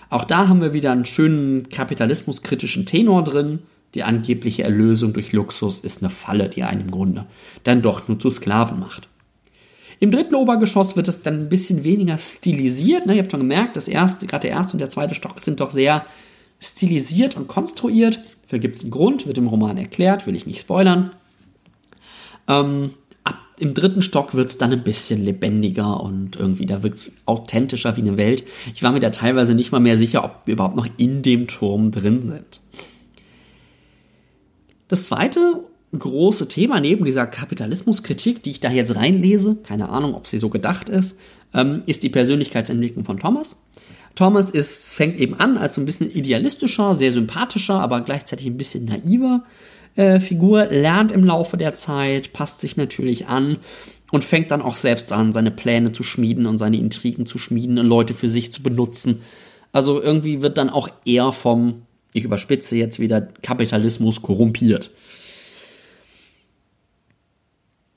Auch da haben wir wieder einen schönen kapitalismuskritischen Tenor drin. Die angebliche Erlösung durch Luxus ist eine Falle, die einen im Grunde dann doch nur zu Sklaven macht. Im dritten Obergeschoss wird es dann ein bisschen weniger stilisiert. Ne? Ihr habt schon gemerkt, das erste, gerade der erste und der zweite Stock sind doch sehr stilisiert und konstruiert. Dafür gibt es einen Grund, wird im Roman erklärt, will ich nicht spoilern. Ähm, ab im dritten Stock wird es dann ein bisschen lebendiger und irgendwie, da wirkt es authentischer wie eine Welt. Ich war mir da teilweise nicht mal mehr sicher, ob wir überhaupt noch in dem Turm drin sind. Das zweite große Thema neben dieser Kapitalismuskritik, die ich da jetzt reinlese, keine Ahnung, ob sie so gedacht ist, ähm, ist die Persönlichkeitsentwicklung von Thomas. Thomas ist, fängt eben an als so ein bisschen idealistischer, sehr sympathischer, aber gleichzeitig ein bisschen naiver äh, Figur, lernt im Laufe der Zeit, passt sich natürlich an und fängt dann auch selbst an, seine Pläne zu schmieden und seine Intrigen zu schmieden und Leute für sich zu benutzen. Also irgendwie wird dann auch er vom ich überspitze jetzt wieder, Kapitalismus korrumpiert.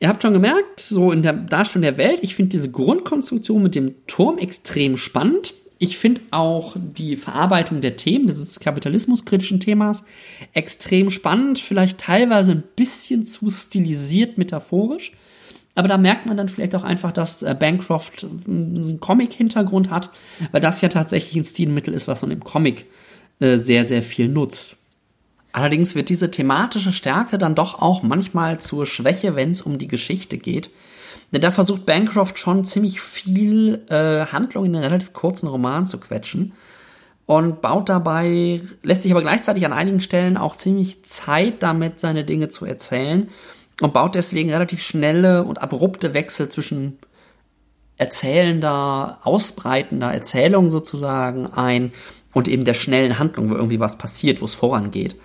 Ihr habt schon gemerkt, so in der Darstellung der Welt, ich finde diese Grundkonstruktion mit dem Turm extrem spannend. Ich finde auch die Verarbeitung der Themen, dieses kapitalismuskritischen Themas, extrem spannend, vielleicht teilweise ein bisschen zu stilisiert metaphorisch. Aber da merkt man dann vielleicht auch einfach, dass äh, Bancroft einen Comic-Hintergrund hat, weil das ja tatsächlich ein Stilmittel ist, was man im Comic äh, sehr, sehr viel nutzt. Allerdings wird diese thematische Stärke dann doch auch manchmal zur Schwäche, wenn es um die Geschichte geht. Denn da versucht Bancroft schon ziemlich viel äh, Handlung in einen relativ kurzen Roman zu quetschen und baut dabei, lässt sich aber gleichzeitig an einigen Stellen auch ziemlich Zeit damit, seine Dinge zu erzählen und baut deswegen relativ schnelle und abrupte Wechsel zwischen erzählender, ausbreitender Erzählung sozusagen ein und eben der schnellen Handlung, wo irgendwie was passiert, wo es vorangeht.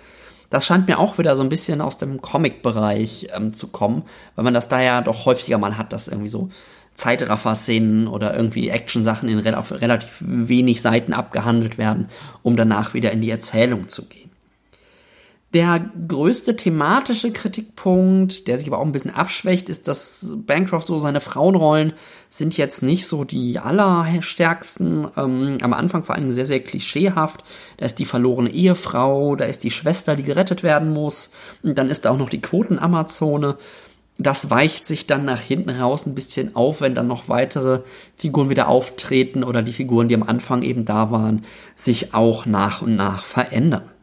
Das scheint mir auch wieder so ein bisschen aus dem Comic-Bereich ähm, zu kommen, weil man das da ja doch häufiger mal hat, dass irgendwie so Zeitraffer-Szenen oder irgendwie Action-Sachen in re relativ wenig Seiten abgehandelt werden, um danach wieder in die Erzählung zu gehen. Der größte thematische Kritikpunkt, der sich aber auch ein bisschen abschwächt, ist, dass Bancroft so seine Frauenrollen sind jetzt nicht so die allerstärksten. Ähm, am Anfang vor allem sehr, sehr klischeehaft. Da ist die verlorene Ehefrau, da ist die Schwester, die gerettet werden muss. Und dann ist da auch noch die Quoten-Amazone. Das weicht sich dann nach hinten raus ein bisschen auf, wenn dann noch weitere Figuren wieder auftreten oder die Figuren, die am Anfang eben da waren, sich auch nach und nach verändern.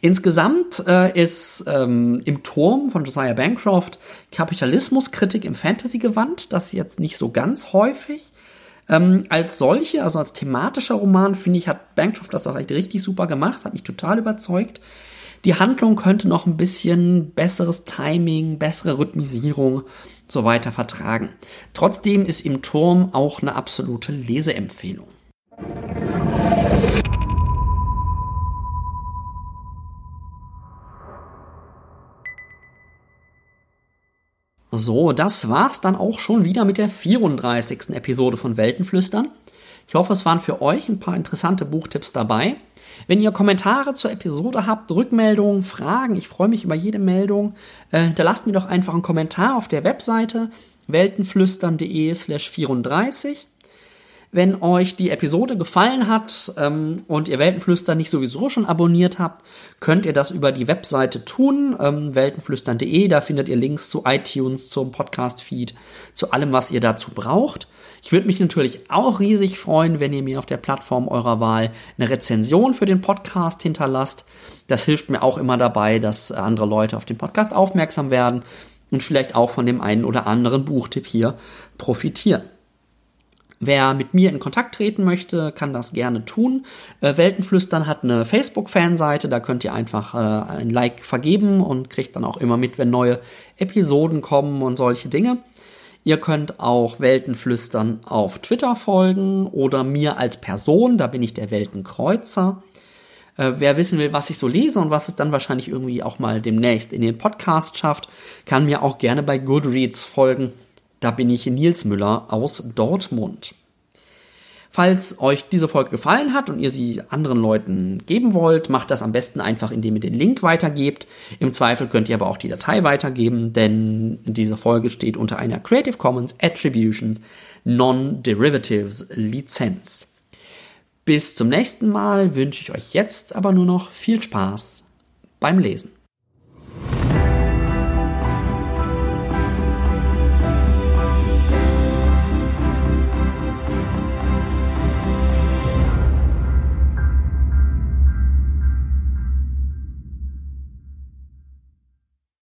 Insgesamt äh, ist ähm, im Turm von Josiah Bancroft Kapitalismuskritik im Fantasy gewandt, das jetzt nicht so ganz häufig. Ähm, als solche, also als thematischer Roman, finde ich, hat Bancroft das auch echt richtig super gemacht, hat mich total überzeugt. Die Handlung könnte noch ein bisschen besseres Timing, bessere Rhythmisierung so weiter vertragen. Trotzdem ist im Turm auch eine absolute Leseempfehlung. So, das war's dann auch schon wieder mit der 34. Episode von Weltenflüstern. Ich hoffe, es waren für euch ein paar interessante Buchtipps dabei. Wenn ihr Kommentare zur Episode habt, Rückmeldungen, Fragen, ich freue mich über jede Meldung, äh, hinterlasst mir doch einfach einen Kommentar auf der Webseite weltenflüstern.de slash 34. Wenn euch die Episode gefallen hat ähm, und ihr Weltenflüstern nicht sowieso schon abonniert habt, könnt ihr das über die Webseite tun, ähm, weltenflüstern.de. Da findet ihr Links zu iTunes, zum Podcast-Feed, zu allem, was ihr dazu braucht. Ich würde mich natürlich auch riesig freuen, wenn ihr mir auf der Plattform eurer Wahl eine Rezension für den Podcast hinterlasst. Das hilft mir auch immer dabei, dass andere Leute auf den Podcast aufmerksam werden und vielleicht auch von dem einen oder anderen Buchtipp hier profitieren. Wer mit mir in Kontakt treten möchte, kann das gerne tun. Äh, Weltenflüstern hat eine Facebook-Fanseite, da könnt ihr einfach äh, ein Like vergeben und kriegt dann auch immer mit, wenn neue Episoden kommen und solche Dinge. Ihr könnt auch Weltenflüstern auf Twitter folgen oder mir als Person, da bin ich der Weltenkreuzer. Äh, wer wissen will, was ich so lese und was es dann wahrscheinlich irgendwie auch mal demnächst in den Podcast schafft, kann mir auch gerne bei Goodreads folgen. Da bin ich Nils Müller aus Dortmund. Falls euch diese Folge gefallen hat und ihr sie anderen Leuten geben wollt, macht das am besten einfach, indem ihr den Link weitergebt. Im Zweifel könnt ihr aber auch die Datei weitergeben, denn diese Folge steht unter einer Creative Commons Attribution Non-Derivatives Lizenz. Bis zum nächsten Mal wünsche ich euch jetzt aber nur noch viel Spaß beim Lesen.